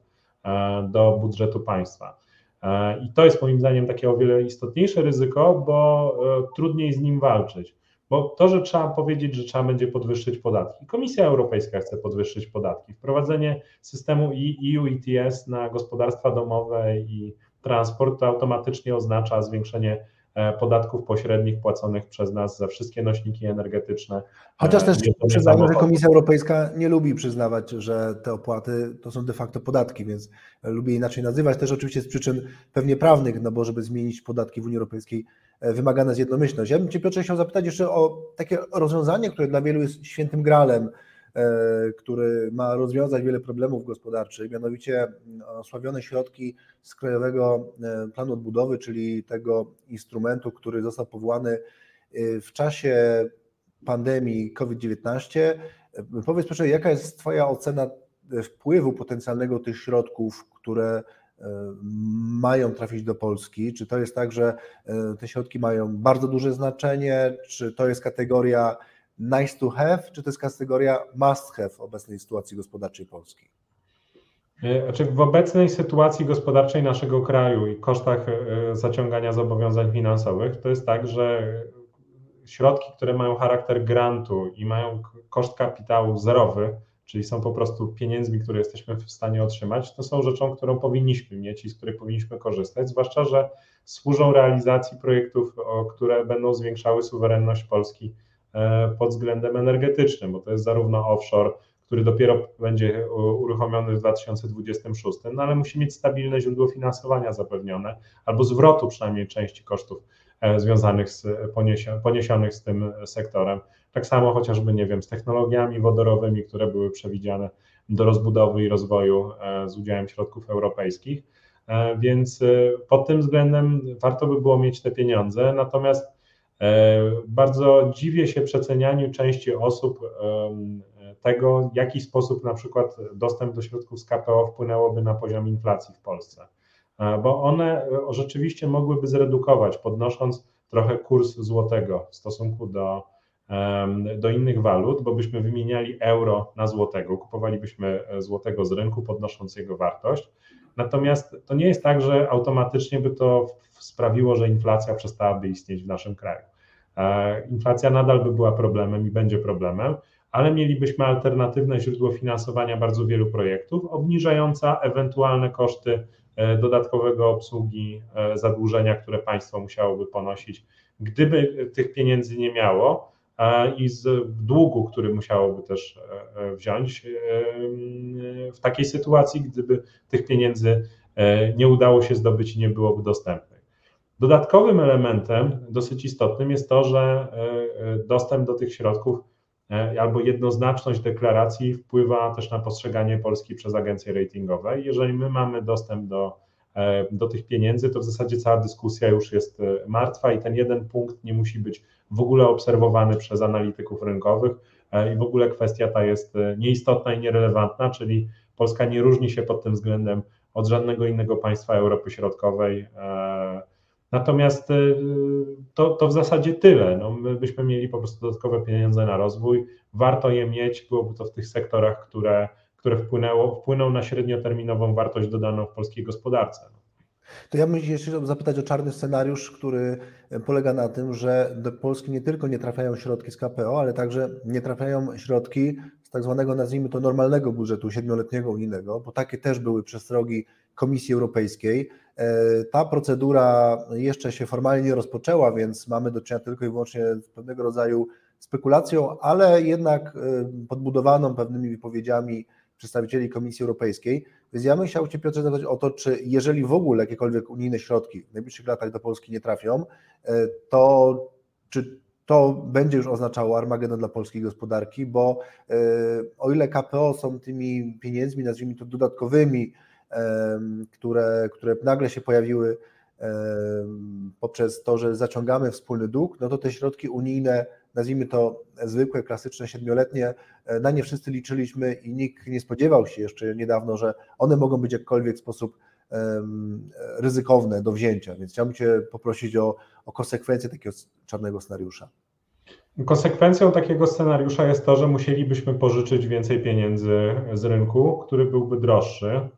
do budżetu państwa. E, I to jest moim zdaniem takie o wiele istotniejsze ryzyko, bo e, trudniej z nim walczyć. Bo to, że trzeba powiedzieć, że trzeba będzie podwyższyć podatki. Komisja Europejska chce podwyższyć podatki. Wprowadzenie systemu EU ETS na gospodarstwa domowe i transport to automatycznie oznacza zwiększenie E, podatków pośrednich płaconych przez nas za wszystkie nośniki energetyczne. Chociaż też przyznamy, że Komisja Europejska nie lubi przyznawać, że te opłaty to są de facto podatki, więc lubi inaczej nazywać. Też oczywiście z przyczyn pewnie prawnych, no bo żeby zmienić podatki w Unii Europejskiej e, wymagana jest jednomyślność. Ja bym Cię Piotrze chciał zapytać jeszcze o takie rozwiązanie, które dla wielu jest świętym gralem, E, który ma rozwiązać wiele problemów gospodarczych, mianowicie mm, osławione środki z Krajowego e, Planu Odbudowy, czyli tego instrumentu, który został powołany e, w czasie pandemii COVID-19. Powiedz proszę, jaka jest Twoja ocena wpływu potencjalnego tych środków, które mają trafić do Polski? Czy to jest tak, że te środki mają bardzo duże znaczenie? Czy to jest kategoria nice to have, czy to jest kategoria must have w obecnej sytuacji gospodarczej Polski? E, znaczy w obecnej sytuacji gospodarczej naszego kraju i kosztach e, zaciągania zobowiązań finansowych, to jest tak, że środki, które mają charakter grantu i mają koszt kapitału zerowy, czyli są po prostu pieniędzmi, które jesteśmy w stanie otrzymać, to są rzeczą, którą powinniśmy mieć i z której powinniśmy korzystać, zwłaszcza, że służą realizacji projektów, które będą zwiększały suwerenność Polski pod względem energetycznym, bo to jest zarówno offshore, który dopiero będzie uruchomiony w 2026, no ale musi mieć stabilne źródło finansowania zapewnione, albo zwrotu przynajmniej części kosztów e, związanych z poniesionych z tym sektorem. Tak samo chociażby, nie wiem, z technologiami wodorowymi, które były przewidziane do rozbudowy i rozwoju z udziałem środków europejskich. Więc pod tym względem warto by było mieć te pieniądze. Natomiast bardzo dziwię się przecenianiu części osób tego, w jaki sposób na przykład dostęp do środków z KPO wpłynęłoby na poziom inflacji w Polsce. Bo one rzeczywiście mogłyby zredukować, podnosząc trochę kurs złotego w stosunku do, do innych walut, bo byśmy wymieniali euro na złotego, kupowalibyśmy złotego z rynku, podnosząc jego wartość. Natomiast to nie jest tak, że automatycznie by to sprawiło, że inflacja przestałaby istnieć w naszym kraju. Inflacja nadal by była problemem i będzie problemem, ale mielibyśmy alternatywne źródło finansowania bardzo wielu projektów, obniżająca ewentualne koszty dodatkowego obsługi zadłużenia, które państwo musiałoby ponosić, gdyby tych pieniędzy nie miało i z długu, który musiałoby też wziąć w takiej sytuacji, gdyby tych pieniędzy nie udało się zdobyć i nie byłoby dostępnych. Dodatkowym elementem dosyć istotnym jest to, że dostęp do tych środków albo jednoznaczność deklaracji wpływa też na postrzeganie Polski przez agencje ratingowe. Jeżeli my mamy dostęp do, do tych pieniędzy, to w zasadzie cała dyskusja już jest martwa i ten jeden punkt nie musi być w ogóle obserwowany przez analityków rynkowych i w ogóle kwestia ta jest nieistotna i nierelewantna, czyli Polska nie różni się pod tym względem od żadnego innego państwa Europy Środkowej. Natomiast y, to, to w zasadzie tyle. No, my byśmy mieli po prostu dodatkowe pieniądze na rozwój. Warto je mieć, byłoby to w tych sektorach, które, które wpłynęło, wpłyną na średnioterminową wartość dodaną w polskiej gospodarce. To ja bym jeszcze zapytać o czarny scenariusz, który polega na tym, że do Polski nie tylko nie trafiają środki z KPO, ale także nie trafiają środki z tak zwanego, nazwijmy to, normalnego budżetu siedmioletniego unijnego, bo takie też były przestrogi Komisji Europejskiej. E, ta procedura jeszcze się formalnie nie rozpoczęła, więc mamy do czynienia tylko i wyłącznie z pewnego rodzaju spekulacją, ale jednak e, podbudowaną pewnymi wypowiedziami przedstawicieli Komisji Europejskiej. Więc ja bym chciał Cię Piotrze zapytać o to, czy jeżeli w ogóle jakiekolwiek unijne środki w najbliższych latach do Polski nie trafią, e, to czy to będzie już oznaczało Armagedon dla polskiej gospodarki, bo o ile KPO są tymi pieniędzmi, nazwijmy to dodatkowymi, które, które nagle się pojawiły poprzez to, że zaciągamy wspólny dług, no to te środki unijne, nazwijmy to zwykłe, klasyczne, siedmioletnie, e, na nie wszyscy liczyliśmy i nikt nie spodziewał się jeszcze niedawno, że one mogą być w jakkolwiek sposób ryzykowne do wzięcia. Więc chciałbym Cię poprosić o, o konsekwencje takiego czarnego scenariusza. Konsekwencją takiego scenariusza jest to, że musielibyśmy pożyczyć więcej pieniędzy z rynku, który byłby droższy, e,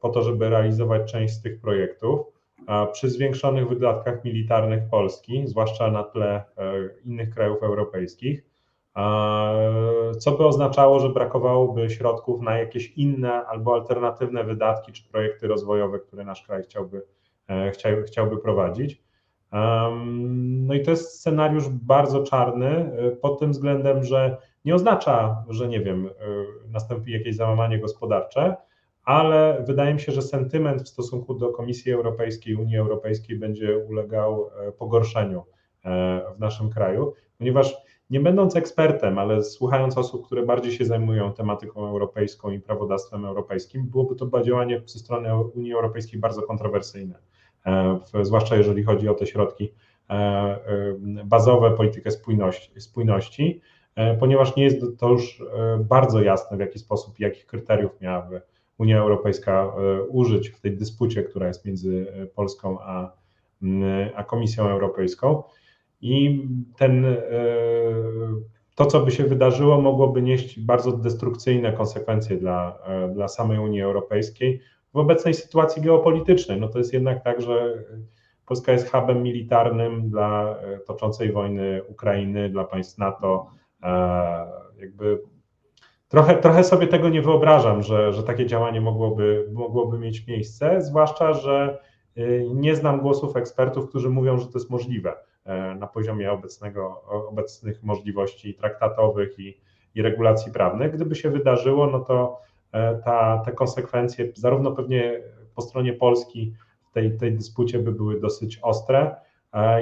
po to, żeby realizować część z tych projektów. Przy zwiększonych wydatkach militarnych Polski, zwłaszcza na tle e, innych krajów europejskich, co by oznaczało, że brakowałoby środków na jakieś inne albo alternatywne wydatki czy projekty rozwojowe, które nasz kraj chciałby, e, chciałby, prowadzić. No i to jest scenariusz bardzo czarny y, pod tym względem, że nie oznacza, że nie wiem, nastąpi jakieś załamanie gospodarcze, ale wydaje mi się, że sentyment w stosunku do Komisji Europejskiej, Unii Europejskiej będzie ulegał e, pogorszeniu e, w naszym kraju, ponieważ nie będąc ekspertem, ale słuchając osób, które bardziej się zajmują tematyką europejską i prawodawstwem europejskim, byłoby to działanie ze strony Unii Europejskiej bardzo kontrowersyjne E, zwłaszcza jeżeli chodzi o te środki bazowe, politykę spójności, ponieważ nie jest to już bardzo jasne, w jaki sposób i jakich kryteriów miałaby Unia Europejska użyć w tej dyspucie, która jest między Polską a, a Komisją Europejską. I ten, to, co by się wydarzyło, mogłoby nieść bardzo destrukcyjne konsekwencje dla, dla samej Unii Europejskiej, w obecnej sytuacji geopolitycznej. No to jest jednak tak, że Polska jest hubem militarnym dla e, toczącej wojny Ukrainy, dla państw NATO. E, jakby trochę, trochę sobie tego nie wyobrażam, że, że takie działanie mogłoby, mogłoby mieć miejsce, zwłaszcza, że e, nie znam głosów ekspertów, którzy mówią, że to jest możliwe na poziomie obecnego, obecnych możliwości traktatowych i, i regulacji prawnych. Gdyby się wydarzyło, no to E, ta, te konsekwencje, zarówno pewnie po stronie Polski w tej, tej dyspucie by były dosyć ostre,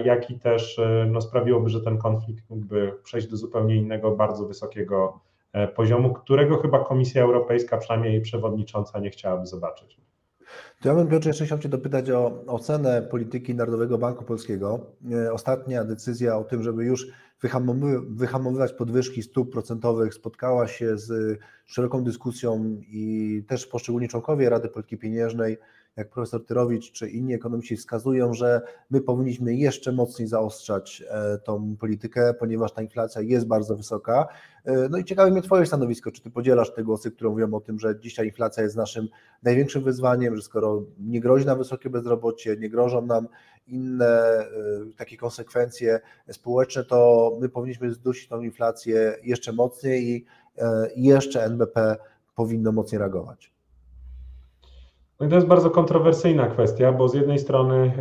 jak i też no, sprawiłoby, że ten konflikt mógłby przejść do zupełnie innego, bardzo wysokiego poziomu, którego chyba Komisja Europejska, przynajmniej jej przewodnicząca, nie chciałaby zobaczyć. To ja bym Piotr jeszcze chciał Cię dopytać o ocenę polityki Narodowego Banku Polskiego. Ostatnia decyzja o tym, żeby już wyhamowywać podwyżki stóp procentowych spotkała się z szeroką dyskusją i też poszczególni członkowie Rady Polityki Pieniężnej jak profesor Tyrowicz czy inni ekonomiści wskazują, że my powinniśmy jeszcze mocniej zaostrzać e, tą politykę, ponieważ ta inflacja jest bardzo wysoka. E, no i ciekawe mnie Twoje stanowisko, czy Ty podzielasz te głosy, które mówią o tym, że dzisiaj inflacja jest naszym największym wyzwaniem, że skoro nie grozi nam wysokie bezrobocie, nie grożą nam inne e, takie konsekwencje społeczne, to my powinniśmy zdusić tą inflację jeszcze mocniej i jeszcze NBP powinno mocniej reagować. No i to jest bardzo kontrowersyjna kwestia, bo z jednej strony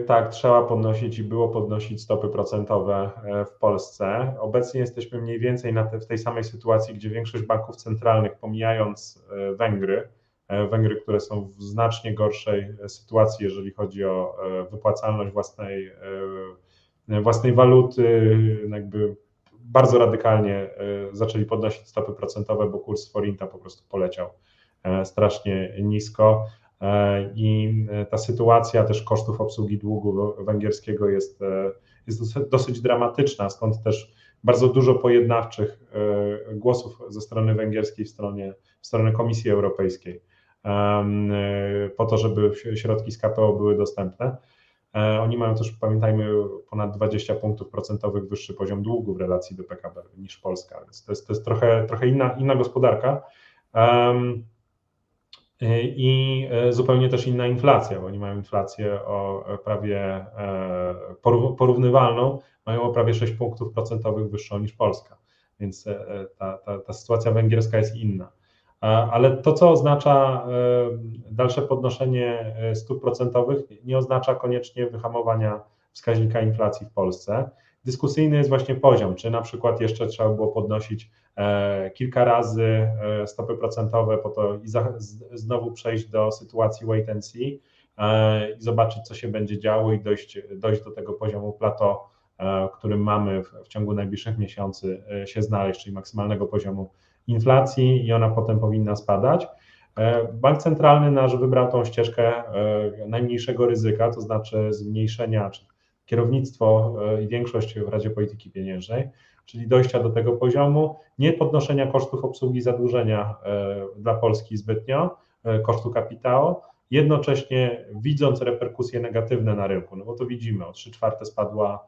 y, tak, trzeba podnosić i było podnosić stopy procentowe e, w Polsce. Obecnie jesteśmy mniej więcej te, w tej samej sytuacji, gdzie większość banków centralnych, pomijając e, Węgry, e, Węgry, które są w znacznie gorszej sytuacji, jeżeli chodzi o wypłacalność własnej, własnej waluty, jakby bardzo radykalnie zaczęli podnosić stopy procentowe, bo kurs forinta po prostu poleciał strasznie nisko. E, I e, ta sytuacja też kosztów obsługi długu węgierskiego jest, e, jest dosyć dramatyczna, stąd też bardzo dużo pojednawczych głosów ze strony węgierskiej w stronie, w stronę Komisji Europejskiej po to, żeby środki z KPO były dostępne. Oni mają też, pamiętajmy, ponad 20 punktów procentowych wyższy poziom długu w relacji do PKB niż Polska, więc to jest, to jest trochę, trochę inna, inna gospodarka. I e, zupełnie też inna inflacja, bo oni mają inflację o e, prawie e, porównywalną, mają o prawie 6 punktów procentowych wyższą niż Polska, więc ta, ta, ta sytuacja węgierska jest inna. Ale to, co oznacza dalsze podnoszenie stóp procentowych, nie oznacza koniecznie wyhamowania wskaźnika inflacji w Polsce. Dyskusyjny jest właśnie poziom, czy na przykład jeszcze trzeba było podnosić e, kilka razy e, stopy procentowe po to i znowu przejść do sytuacji wait and see e, i zobaczyć, co się będzie działo i dojść, dojść do tego poziomu plateau, którym mamy w, w ciągu najbliższych miesięcy się znaleźć, czyli maksymalnego poziomu inflacji i ona potem powinna spadać. Bank centralny nasz wybrał tą ścieżkę najmniejszego ryzyka, to znaczy zmniejszenia, czy kierownictwo e, i większość w Radzie Polityki Pieniężnej, czyli dojścia do tego poziomu, nie podnoszenia kosztów obsługi zadłużenia e, dla Polski zbytnio, e, kosztu kapitału, jednocześnie widząc reperkusje negatywne na rynku, no bo to widzimy, o 3 czwarte spadła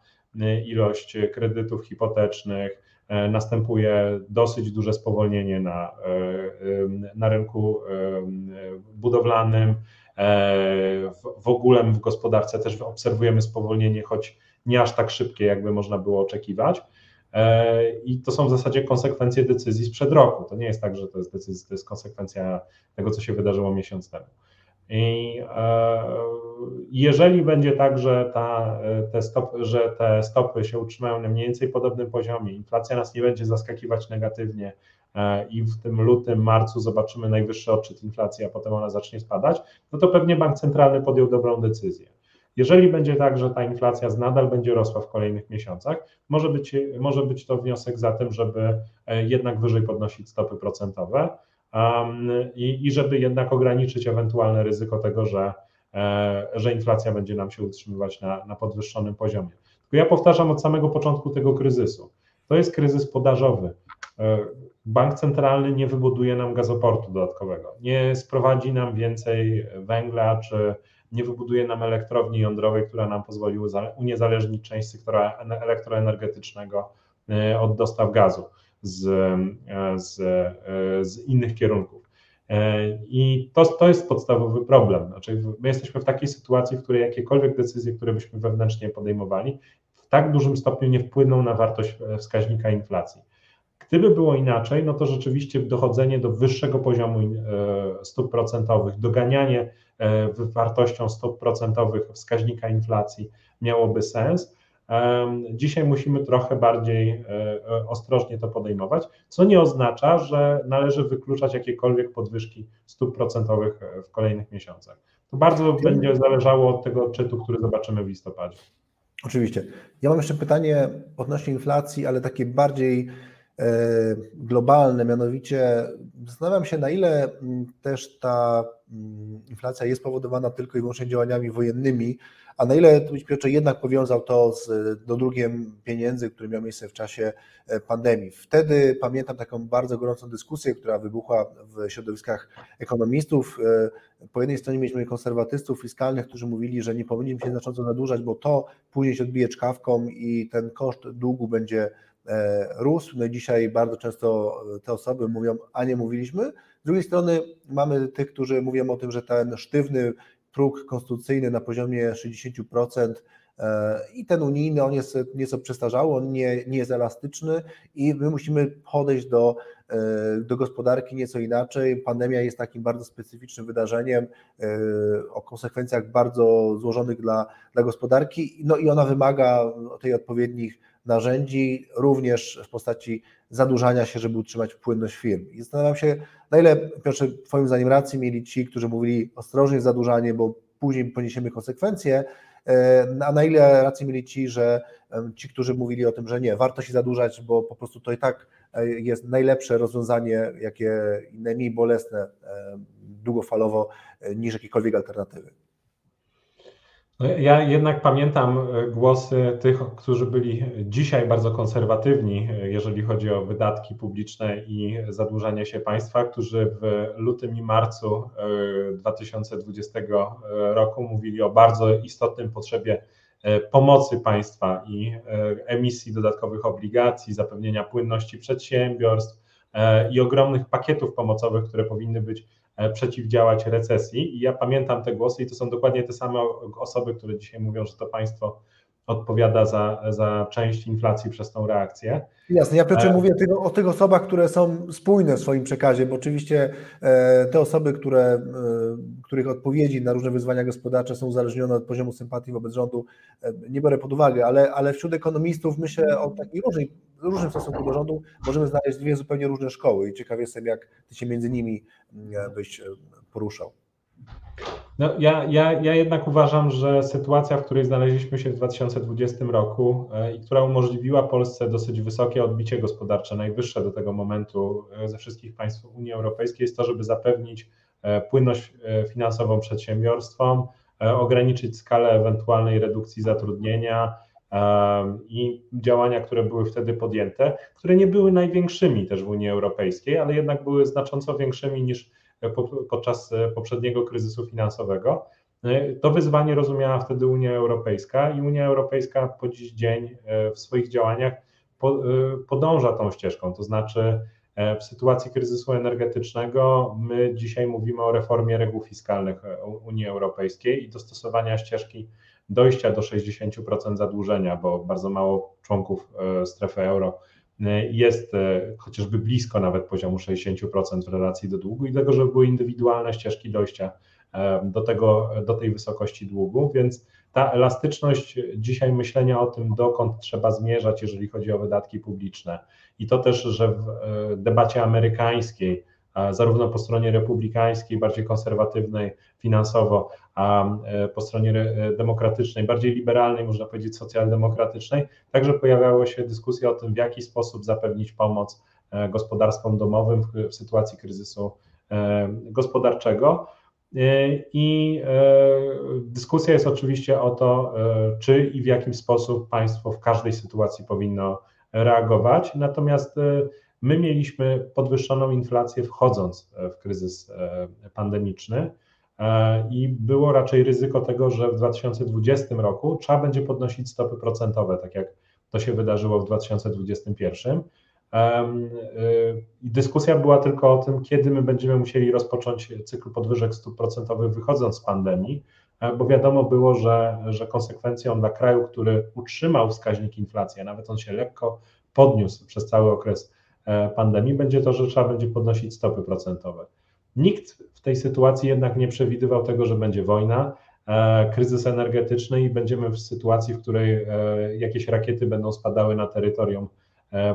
ilość kredytów hipotecznych, następuje dosyć duże spowolnienie na, na rynku budowlanym, w ogóle w gospodarce też obserwujemy spowolnienie, choć nie aż tak szybkie, jakby można było oczekiwać. E, I to są w zasadzie konsekwencje decyzji sprzed roku. To nie jest tak, że to jest decyzja, to jest konsekwencja tego, co się wydarzyło miesiąc temu. I e, jeżeli będzie tak, że, ta, te stop, że te stopy się utrzymają na mniej więcej podobnym poziomie, inflacja nas nie będzie zaskakiwać negatywnie, E, i w tym lutym, marcu zobaczymy najwyższy odczyt inflacji, a potem ona zacznie spadać, no to pewnie bank centralny podjął dobrą decyzję. Jeżeli będzie tak, że ta inflacja nadal będzie rosła w kolejnych miesiącach, może być, może być to wniosek za tym, żeby e, jednak wyżej podnosić stopy procentowe um, i, i żeby jednak ograniczyć ewentualne ryzyko tego, że, e, że inflacja będzie nam się utrzymywać na, na podwyższonym poziomie. Tylko ja powtarzam od samego początku tego kryzysu. To jest kryzys podażowy bank centralny nie wybuduje nam gazoportu dodatkowego, nie sprowadzi nam więcej węgla, czy nie wybuduje nam elektrowni jądrowej, która nam pozwoli uniezależnić część sektora elektroenergetycznego e, od dostaw gazu z, e, z, e, z innych kierunków. I to, to jest podstawowy problem. Znaczy, my jesteśmy w takiej sytuacji, w której jakiekolwiek decyzje, które byśmy wewnętrznie podejmowali, w tak dużym stopniu nie wpłyną na wartość wskaźnika inflacji. Gdyby było inaczej, no to rzeczywiście dochodzenie do wyższego poziomu e, stóp procentowych, doganianie e, wartością stóp procentowych wskaźnika inflacji miałoby sens. Dzisiaj musimy trochę bardziej e, ostrożnie to podejmować, co nie oznacza, że należy wykluczać jakiekolwiek podwyżki stóp procentowych w kolejnych miesiącach. To bardzo będzie zależało od tego odczytu, który zobaczymy w listopadzie. Oczywiście. Ja mam jeszcze pytanie odnośnie inflacji, ale takie bardziej E, globalne, mianowicie zastanawiam się, na ile mm, też ta mm, inflacja jest powodowana tylko i wyłącznie działaniami wojennymi, a na ile być Piotrze jednak powiązał to z dodrugiem pieniędzy, który miał miejsce w czasie e, pandemii. Wtedy pamiętam taką bardzo gorącą dyskusję, która wybuchła w środowiskach ekonomistów. E, po jednej stronie mieliśmy konserwatystów fiskalnych, którzy mówili, że nie powinniśmy się znacząco zadłużać, bo to później się odbije czkawką i ten koszt długu będzie E, rósł. No i dzisiaj bardzo często te osoby mówią, a nie mówiliśmy. Z drugiej strony mamy tych, którzy mówią o tym, że ten sztywny próg konstytucyjny na poziomie 60% e, i ten unijny, on jest nieco przestarzały, on nie, nie jest elastyczny i my musimy podejść do, e, do gospodarki nieco inaczej. Pandemia jest takim bardzo specyficznym wydarzeniem o konsekwencjach bardzo złożonych dla, dla gospodarki, no i ona wymaga tej odpowiednich narzędzi, również w postaci zadłużania się, żeby utrzymać płynność firm. I zastanawiam się, na ile, Piotrze, Twoim zdaniem racji mieli ci, którzy mówili ostrożnie zadłużanie, bo później poniesiemy konsekwencje, e, a na ile racji mieli ci, że ci, którzy mówili o tym, że nie, warto się zadłużać, bo po prostu to i tak e, jest najlepsze rozwiązanie, jakie najmniej bolesne e, długofalowo niż jakiekolwiek alternatywy. No, ja jednak pamiętam e, głosy tych, którzy byli dzisiaj bardzo konserwatywni, e, jeżeli chodzi o wydatki publiczne i zadłużanie się państwa, którzy w lutym i marcu 2020 e, roku mówili o bardzo istotnym potrzebie pomocy państwa i emisji dodatkowych obligacji, zapewnienia płynności przedsiębiorstw i ogromnych pakietów pomocowych, które powinny być przeciwdziałać recesji. I ja pamiętam te głosy i to są dokładnie te same osoby, które dzisiaj mówią, że to państwo odpowiada za, za część inflacji przez tą reakcję. Jasne, ja Piotrze e... mówię o tych osobach, które są spójne w swoim przekazie, bo oczywiście e, te osoby, które, e, których odpowiedzi na różne wyzwania gospodarcze są uzależnione od poziomu sympatii wobec rządu, nie biorę pod uwagę, ale, ale wśród ekonomistów myślę o takiej różnej, różnym stosunku do rządu możemy znaleźć dwie zupełnie różne szkoły i ciekaw jestem, jak ty się między nimi byś poruszał. No, ja, ja, ja jednak uważam, że sytuacja, w której znaleźliśmy się w 2020 roku e, i która umożliwiła Polsce dosyć wysokie odbicie gospodarcze, najwyższe do tego momentu e, ze wszystkich państw Unii Europejskiej, jest to, żeby zapewnić e, płynność finansową przedsiębiorstwom, ograniczyć skalę ewentualnej redukcji zatrudnienia i działania, które były wtedy podjęte, które nie były największymi też w Unii Europejskiej, ale jednak były znacząco większymi niż podczas e, poprzedniego kryzysu finansowego. E, to wyzwanie rozumiała wtedy Unia Europejska i Unia Europejska po dziś dzień e, w swoich działaniach podąża tą ścieżką. To znaczy, w sytuacji kryzysu energetycznego my dzisiaj mówimy o reformie reguł fiskalnych Unii Europejskiej i dostosowania ścieżki dojścia do 60% zadłużenia, bo bardzo mało członków strefy euro jest e, chociażby blisko nawet poziomu 60% w relacji do długu i tego, żeby były indywidualne ścieżki dojścia e, do, tego, do tej wysokości długu, więc ta elastyczność dzisiaj myślenia o tym, dokąd trzeba zmierzać, jeżeli chodzi o wydatki publiczne. I to też, że w e, debacie amerykańskiej zarówno po stronie republikańskiej, bardziej konserwatywnej finansowo, a e, po stronie e, demokratycznej, bardziej liberalnej, można powiedzieć socjaldemokratycznej, także pojawiały się dyskusje o tym, w jaki sposób zapewnić pomoc e, gospodarstwom domowym w, sytuacji kryzysu gospodarczego. I dyskusja jest oczywiście o to, czy i w jakim sposób państwo w każdej sytuacji powinno reagować. Natomiast My mieliśmy podwyższoną inflację wchodząc w kryzys pandemiczny i było raczej ryzyko tego, że w 2020 roku trzeba będzie podnosić stopy procentowe, tak jak to się wydarzyło w 2021. I dyskusja była tylko o tym, kiedy my będziemy musieli rozpocząć cykl podwyżek stóp procentowych wychodząc z pandemii, bo wiadomo było, że, że konsekwencją dla kraju, który utrzymał wskaźnik inflacji, a nawet on się lekko podniósł przez cały okres E, pandemii, będzie to, że trzeba będzie podnosić stopy procentowe. Nikt w tej sytuacji jednak nie przewidywał tego, że będzie wojna, e, kryzys energetyczny i będziemy w sytuacji, w której e, jakieś rakiety będą spadały na terytorium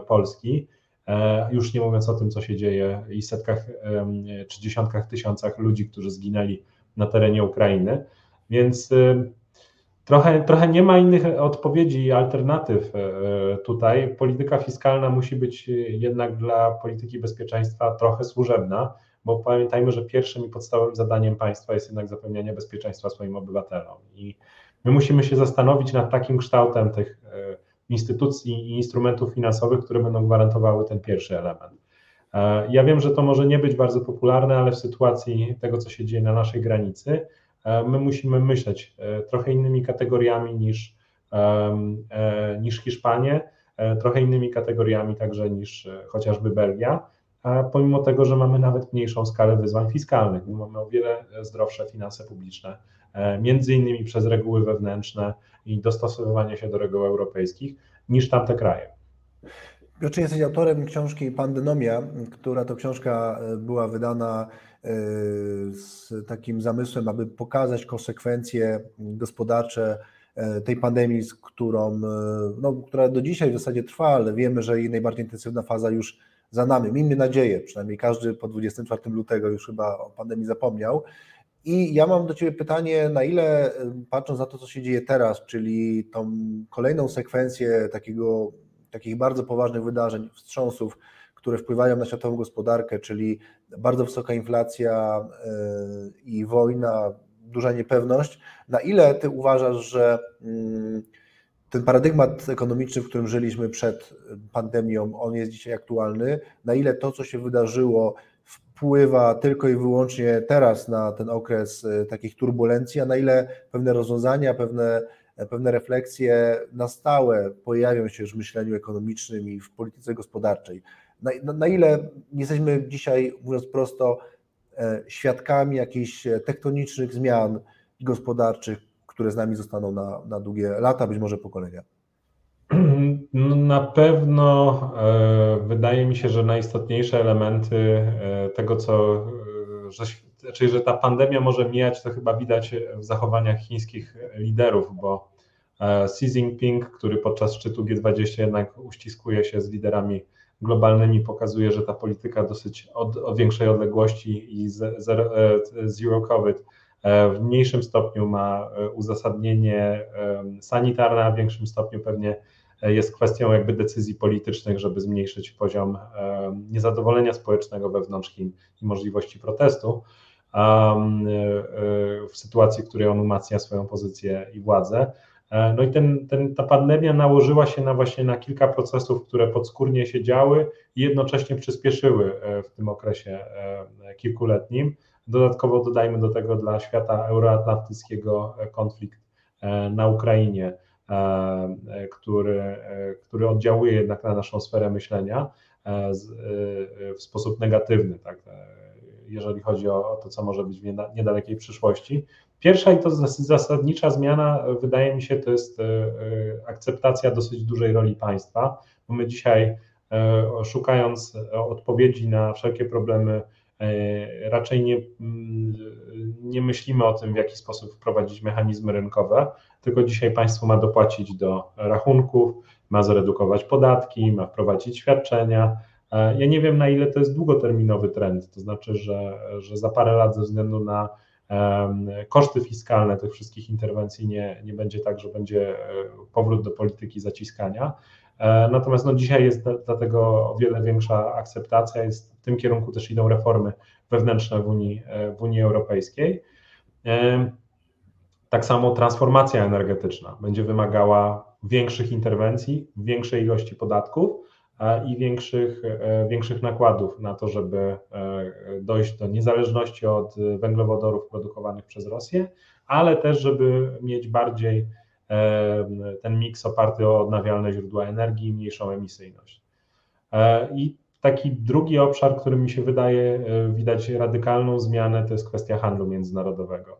Polski. Już nie mówiąc o tym, co się dzieje i setkach czy dziesiątkach tysiącach ludzi, którzy zginęli na terenie Ukrainy. Więc Trochę, trochę nie ma innych odpowiedzi i alternatyw tutaj. Polityka fiskalna musi być jednak dla polityki bezpieczeństwa trochę służebna, bo pamiętajmy, że pierwszym i podstawowym zadaniem państwa jest jednak zapewnianie bezpieczeństwa swoim obywatelom. I my musimy się zastanowić nad takim kształtem tych instytucji i instrumentów finansowych, które będą gwarantowały ten pierwszy element. E, ja wiem, że to może nie być bardzo popularne, ale w sytuacji tego, co się dzieje na naszej granicy, e, my musimy myśleć e, trochę innymi kategoriami niż, niż Hiszpanie, trochę innymi kategoriami także niż chociażby Belgia, pomimo tego, że mamy nawet mniejszą skalę wyzwań fiskalnych, bo mamy o wiele zdrowsze finanse publiczne, między innymi przez reguły wewnętrzne i dostosowywanie się do reguł europejskich niż tamte kraje. Piotrze, jesteś autorem książki Pandenomia, która to książka e, była wydana e, z takim zamysłem, aby pokazać konsekwencje gospodarcze e, tej pandemii, z którą, no, która do dzisiaj w zasadzie trwa, ale wiemy, że jej najbardziej intensywna faza już za nami. Miejmy nadzieję, przynajmniej każdy po 24 lutego już chyba o pandemii zapomniał. I ja mam do Ciebie pytanie, na ile patrząc na to, co się dzieje teraz, czyli tą kolejną sekwencję takiego takich bardzo poważnych wydarzeń, wstrząsów, które wpływają na światową gospodarkę, czyli bardzo wysoka inflacja e, i wojna, duża niepewność. Na ile ty uważasz, że mm, ten paradygmat ekonomiczny, w którym żyliśmy przed pandemią, on jest dzisiaj aktualny? Na ile to, co się wydarzyło, wpływa tylko i wyłącznie teraz na ten okres e, takich turbulencji, a na ile pewne rozwiązania, pewne pewne refleksje na stałe pojawią się już w myśleniu ekonomicznym i w polityce gospodarczej. Na, na, na ile jesteśmy dzisiaj, mówiąc prosto, e, świadkami jakichś tektonicznych zmian gospodarczych, które z nami zostaną na, na długie lata, być może pokolenia? *clears throat* Na pewno e, wydaje mi się, że najistotniejsze elementy e, tego, co, że, czyli że ta pandemia może mijać, to chyba widać w zachowaniach chińskich liderów, bo Xi Jinping, który podczas szczytu G20 jednak uściskuje się z liderami globalnymi, pokazuje, że ta polityka dosyć od, od większej odległości i zero, zero COVID e, w mniejszym stopniu ma e, uzasadnienie sanitarne, a w większym stopniu pewnie jest kwestią jakby decyzji politycznych, żeby zmniejszyć poziom niezadowolenia społecznego wewnątrz Chin i możliwości protestu e, w sytuacji, w której on umacnia swoją pozycję i władzę. E, no i ten, ten, ta pandemia nałożyła się na właśnie na kilka procesów, które podskórnie się działy i jednocześnie przyspieszyły e, w tym okresie e, kilkuletnim. Dodatkowo dodajmy do tego dla świata euroatlantyckiego konflikt na Ukrainie, który, który oddziałuje jednak na naszą sferę myślenia w sposób negatywny, tak, jeżeli chodzi o to, co może być w niedalekiej przyszłości. Pierwsza i to zasadnicza zmiana, e, wydaje mi się, to jest e, e, akceptacja dosyć dużej roli państwa, my dzisiaj, szukając odpowiedzi na wszelkie problemy, raczej nie, mm, nie myślimy o tym, w jaki sposób wprowadzić mechanizmy rynkowe, tylko dzisiaj państwo ma dopłacić do rachunków, ma zredukować podatki, ma wprowadzić świadczenia. Ja nie wiem, na ile to jest długoterminowy trend, to znaczy, że, że za parę lat ze względu na koszty fiskalne tych wszystkich interwencji nie, nie będzie tak, że będzie e, powrót do polityki zaciskania. E, natomiast no dzisiaj jest dlatego o wiele większa akceptacja, jest tym kierunku też idą reformy wewnętrzne w Unii, e, w Unii Europejskiej. Tak samo transformacja energetyczna będzie wymagała większych interwencji, większej ilości podatków, i większych, e, większych nakładów na to, żeby e, dojść do niezależności od węglowodorów produkowanych przez Rosję, ale też, żeby mieć bardziej e, ten miks oparty o odnawialne źródła energii i mniejszą emisyjność. I taki drugi obszar, który mi się wydaje widać radykalną zmianę, to jest kwestia handlu międzynarodowego.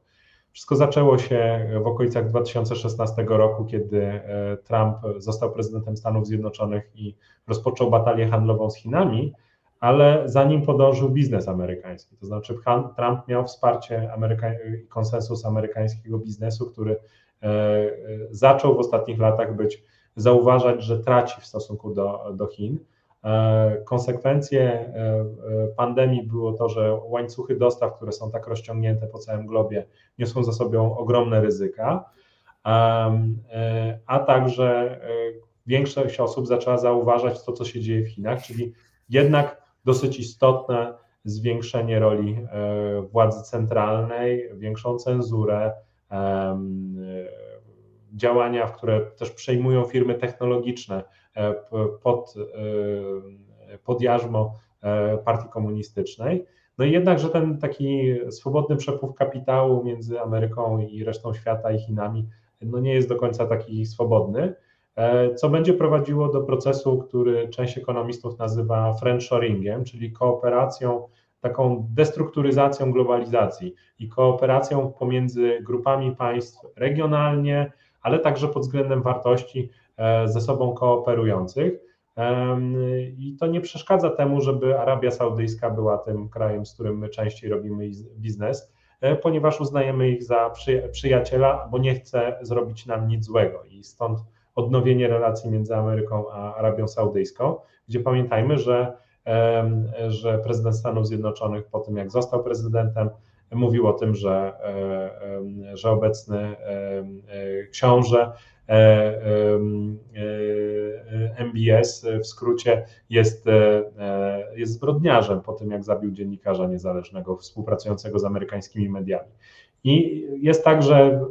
Wszystko zaczęło się w okolicach 2016 roku, kiedy e, Trump został prezydentem Stanów Zjednoczonych i rozpoczął batalię handlową z Chinami, ale za nim podążył biznes amerykański. To znaczy, Trump miał wsparcie Ameryka konsensus amerykańskiego biznesu, który e, zaczął w ostatnich latach być zauważać, że traci w stosunku do, do Chin. E, konsekwencje e, e, pandemii było to, że łańcuchy dostaw, które są tak rozciągnięte po całym globie, niosą za sobą ogromne ryzyka. a także większość osób zaczęła zauważać to, co się dzieje w Chinach, czyli jednak dosyć istotne zwiększenie roli władzy centralnej, większą cenzurę, działania, w które też przejmują firmy technologiczne pod, pod jarzmo partii komunistycznej. No i jednak, że ten taki swobodny przepływ kapitału między Ameryką i resztą świata i Chinami no nie jest do końca taki swobodny, co będzie prowadziło do procesu, który część ekonomistów nazywa friendshoringiem, czyli kooperacją, taką destrukturyzacją globalizacji i kooperacją pomiędzy grupami państw regionalnie, ale także pod względem wartości ze sobą kooperujących. I to nie przeszkadza temu, żeby Arabia Saudyjska była tym krajem, z którym my częściej robimy biznes, e, ponieważ uznajemy ich za przyjaciela, bo nie chce zrobić nam nic złego. I stąd odnowienie relacji między Ameryką a Arabią Saudyjską, gdzie pamiętajmy, że, że prezydent Stanów Zjednoczonych po tym, jak został prezydentem, mówił o tym, że, e, że obecny e, książę MBS w skrócie jest, jest zbrodniarzem po tym, jak zabił dziennikarza niezależnego współpracującego z amerykańskimi mediami. I jest tak, że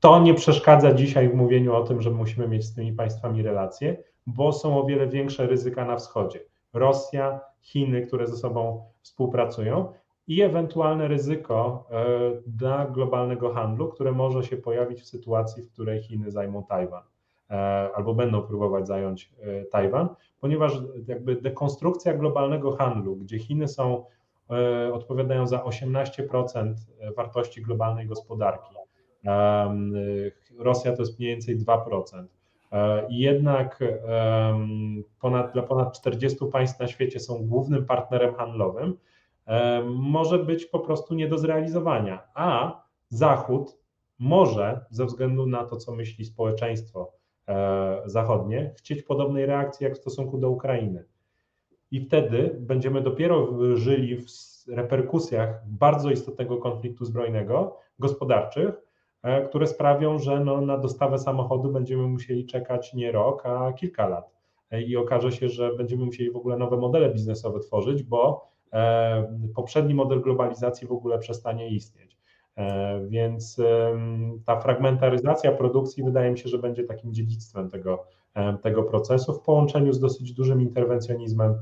to nie przeszkadza dzisiaj w mówieniu o tym, że musimy mieć z tymi państwami relacje, bo są o wiele większe ryzyka na wschodzie. Rosja, Chiny, które ze sobą współpracują i ewentualne ryzyko e, dla globalnego handlu, które może się pojawić w sytuacji, w której Chiny zajmą Tajwan e, albo będą próbować zająć e, Tajwan, ponieważ jakby dekonstrukcja globalnego handlu, gdzie Chiny są odpowiadają za 18% wartości globalnej gospodarki. Rosja to jest mniej więcej 2%. I jednak ponad, dla ponad 40 państw na świecie są głównym partnerem handlowym, może być po prostu nie do zrealizowania. A Zachód może, ze względu na to, co myśli społeczeństwo e, zachodnie, chcieć podobnej reakcji jak w stosunku do Ukrainy. I wtedy będziemy dopiero żyli w reperkusjach bardzo istotnego konfliktu zbrojnego, gospodarczych, e, które sprawią, że no, na dostawę samochodu będziemy musieli czekać nie rok, a kilka lat. E, I okaże się, że będziemy musieli w ogóle nowe modele biznesowe tworzyć, bo E, poprzedni model globalizacji w ogóle przestanie istnieć. E, więc ta fragmentaryzacja produkcji wydaje mi się, że będzie takim dziedzictwem tego, e, tego procesu w połączeniu z dosyć dużym interwencjonizmem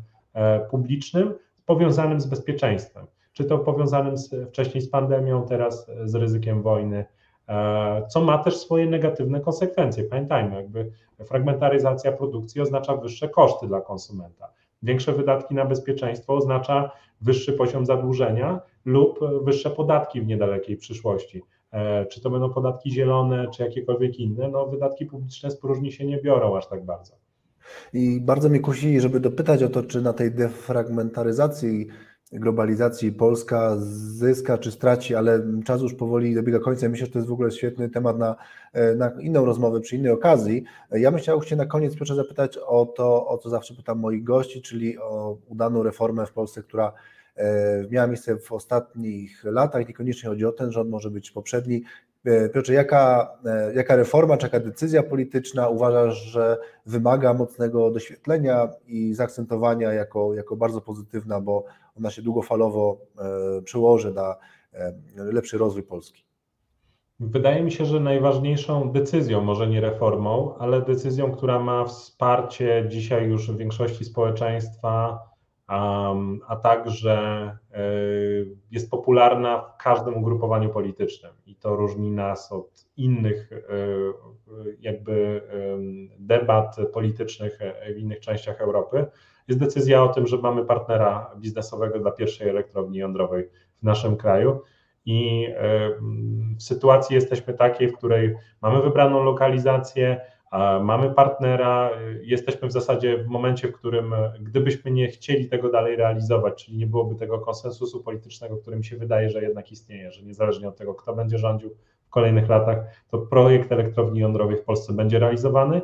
publicznym powiązanym z bezpieczeństwem. Czy to powiązanym z, wcześniej z pandemią, teraz z ryzykiem wojny, co ma też swoje negatywne konsekwencje. Pamiętajmy, jakby fragmentaryzacja produkcji oznacza wyższe koszty dla konsumenta. Większe wydatki na bezpieczeństwo oznacza wyższy poziom zadłużenia lub wyższe podatki w niedalekiej przyszłości. E, czy to będą podatki zielone, czy jakiekolwiek inne, no wydatki publiczne z próżni się nie biorą aż tak bardzo. I bardzo mnie kusi, żeby dopytać o to, czy na tej defragmentaryzacji globalizacji Polska zyska czy straci, ale czas już powoli dobiega końca. Myślę, że to jest w ogóle świetny temat na, na inną rozmowę przy innej okazji. Ja bym chciał Cię na koniec proszę zapytać o to, o co zawsze pytam moich gości, czyli o udaną reformę w Polsce, która e, miała miejsce w ostatnich latach. Niekoniecznie chodzi o ten rząd, może być poprzedni. E, Piotrze, jaka, e, jaka reforma, czy jaka decyzja polityczna uważasz, że wymaga mocnego doświetlenia i zaakcentowania jako, jako bardzo pozytywna, bo ona się długofalowo e, przełoży na lepszy rozwój Polski? Wydaje mi się, że najważniejszą decyzją, może nie reformą, ale decyzją, która ma wsparcie dzisiaj już w większości społeczeństwa, a także e, jest popularna w każdym ugrupowaniu politycznym i to różni nas od innych e, jakby debat politycznych w innych częściach Europy, jest decyzja o tym, że mamy partnera biznesowego dla pierwszej elektrowni jądrowej w naszym kraju i w sytuacji jesteśmy takiej, w której mamy wybraną lokalizację, mamy partnera, jesteśmy w zasadzie w momencie, w którym gdybyśmy nie chcieli tego dalej realizować, czyli nie byłoby tego konsensusu politycznego, który mi się wydaje, że jednak istnieje, że niezależnie od tego, kto będzie rządził w kolejnych latach, to projekt elektrowni jądrowej w Polsce będzie realizowany,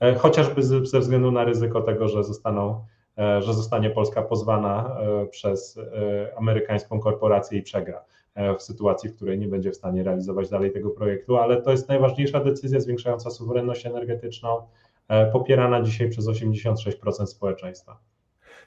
e, chociażby ze względu na ryzyko tego, że zostaną e, że zostanie Polska pozwana e, przez amerykańską korporację i przegra. w sytuacji, w której nie będzie w stanie realizować dalej tego projektu, ale to jest najważniejsza decyzja zwiększająca suwerenność energetyczną, popierana dzisiaj przez 86% społeczeństwa.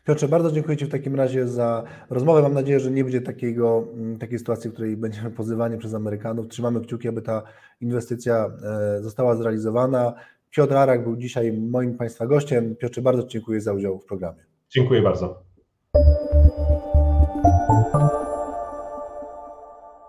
Piotrze, bardzo dziękuję Ci w takim razie za rozmowę. Mam nadzieję, że nie będzie takiego, mm, takiej sytuacji, w której będziemy pozywani przez Amerykanów. Trzymamy kciuki, aby ta inwestycja e, została zrealizowana. Piotr Arak był dzisiaj moim Państwa gościem. Piotrze, bardzo dziękuję za udział w programie. Dziękuję bardzo.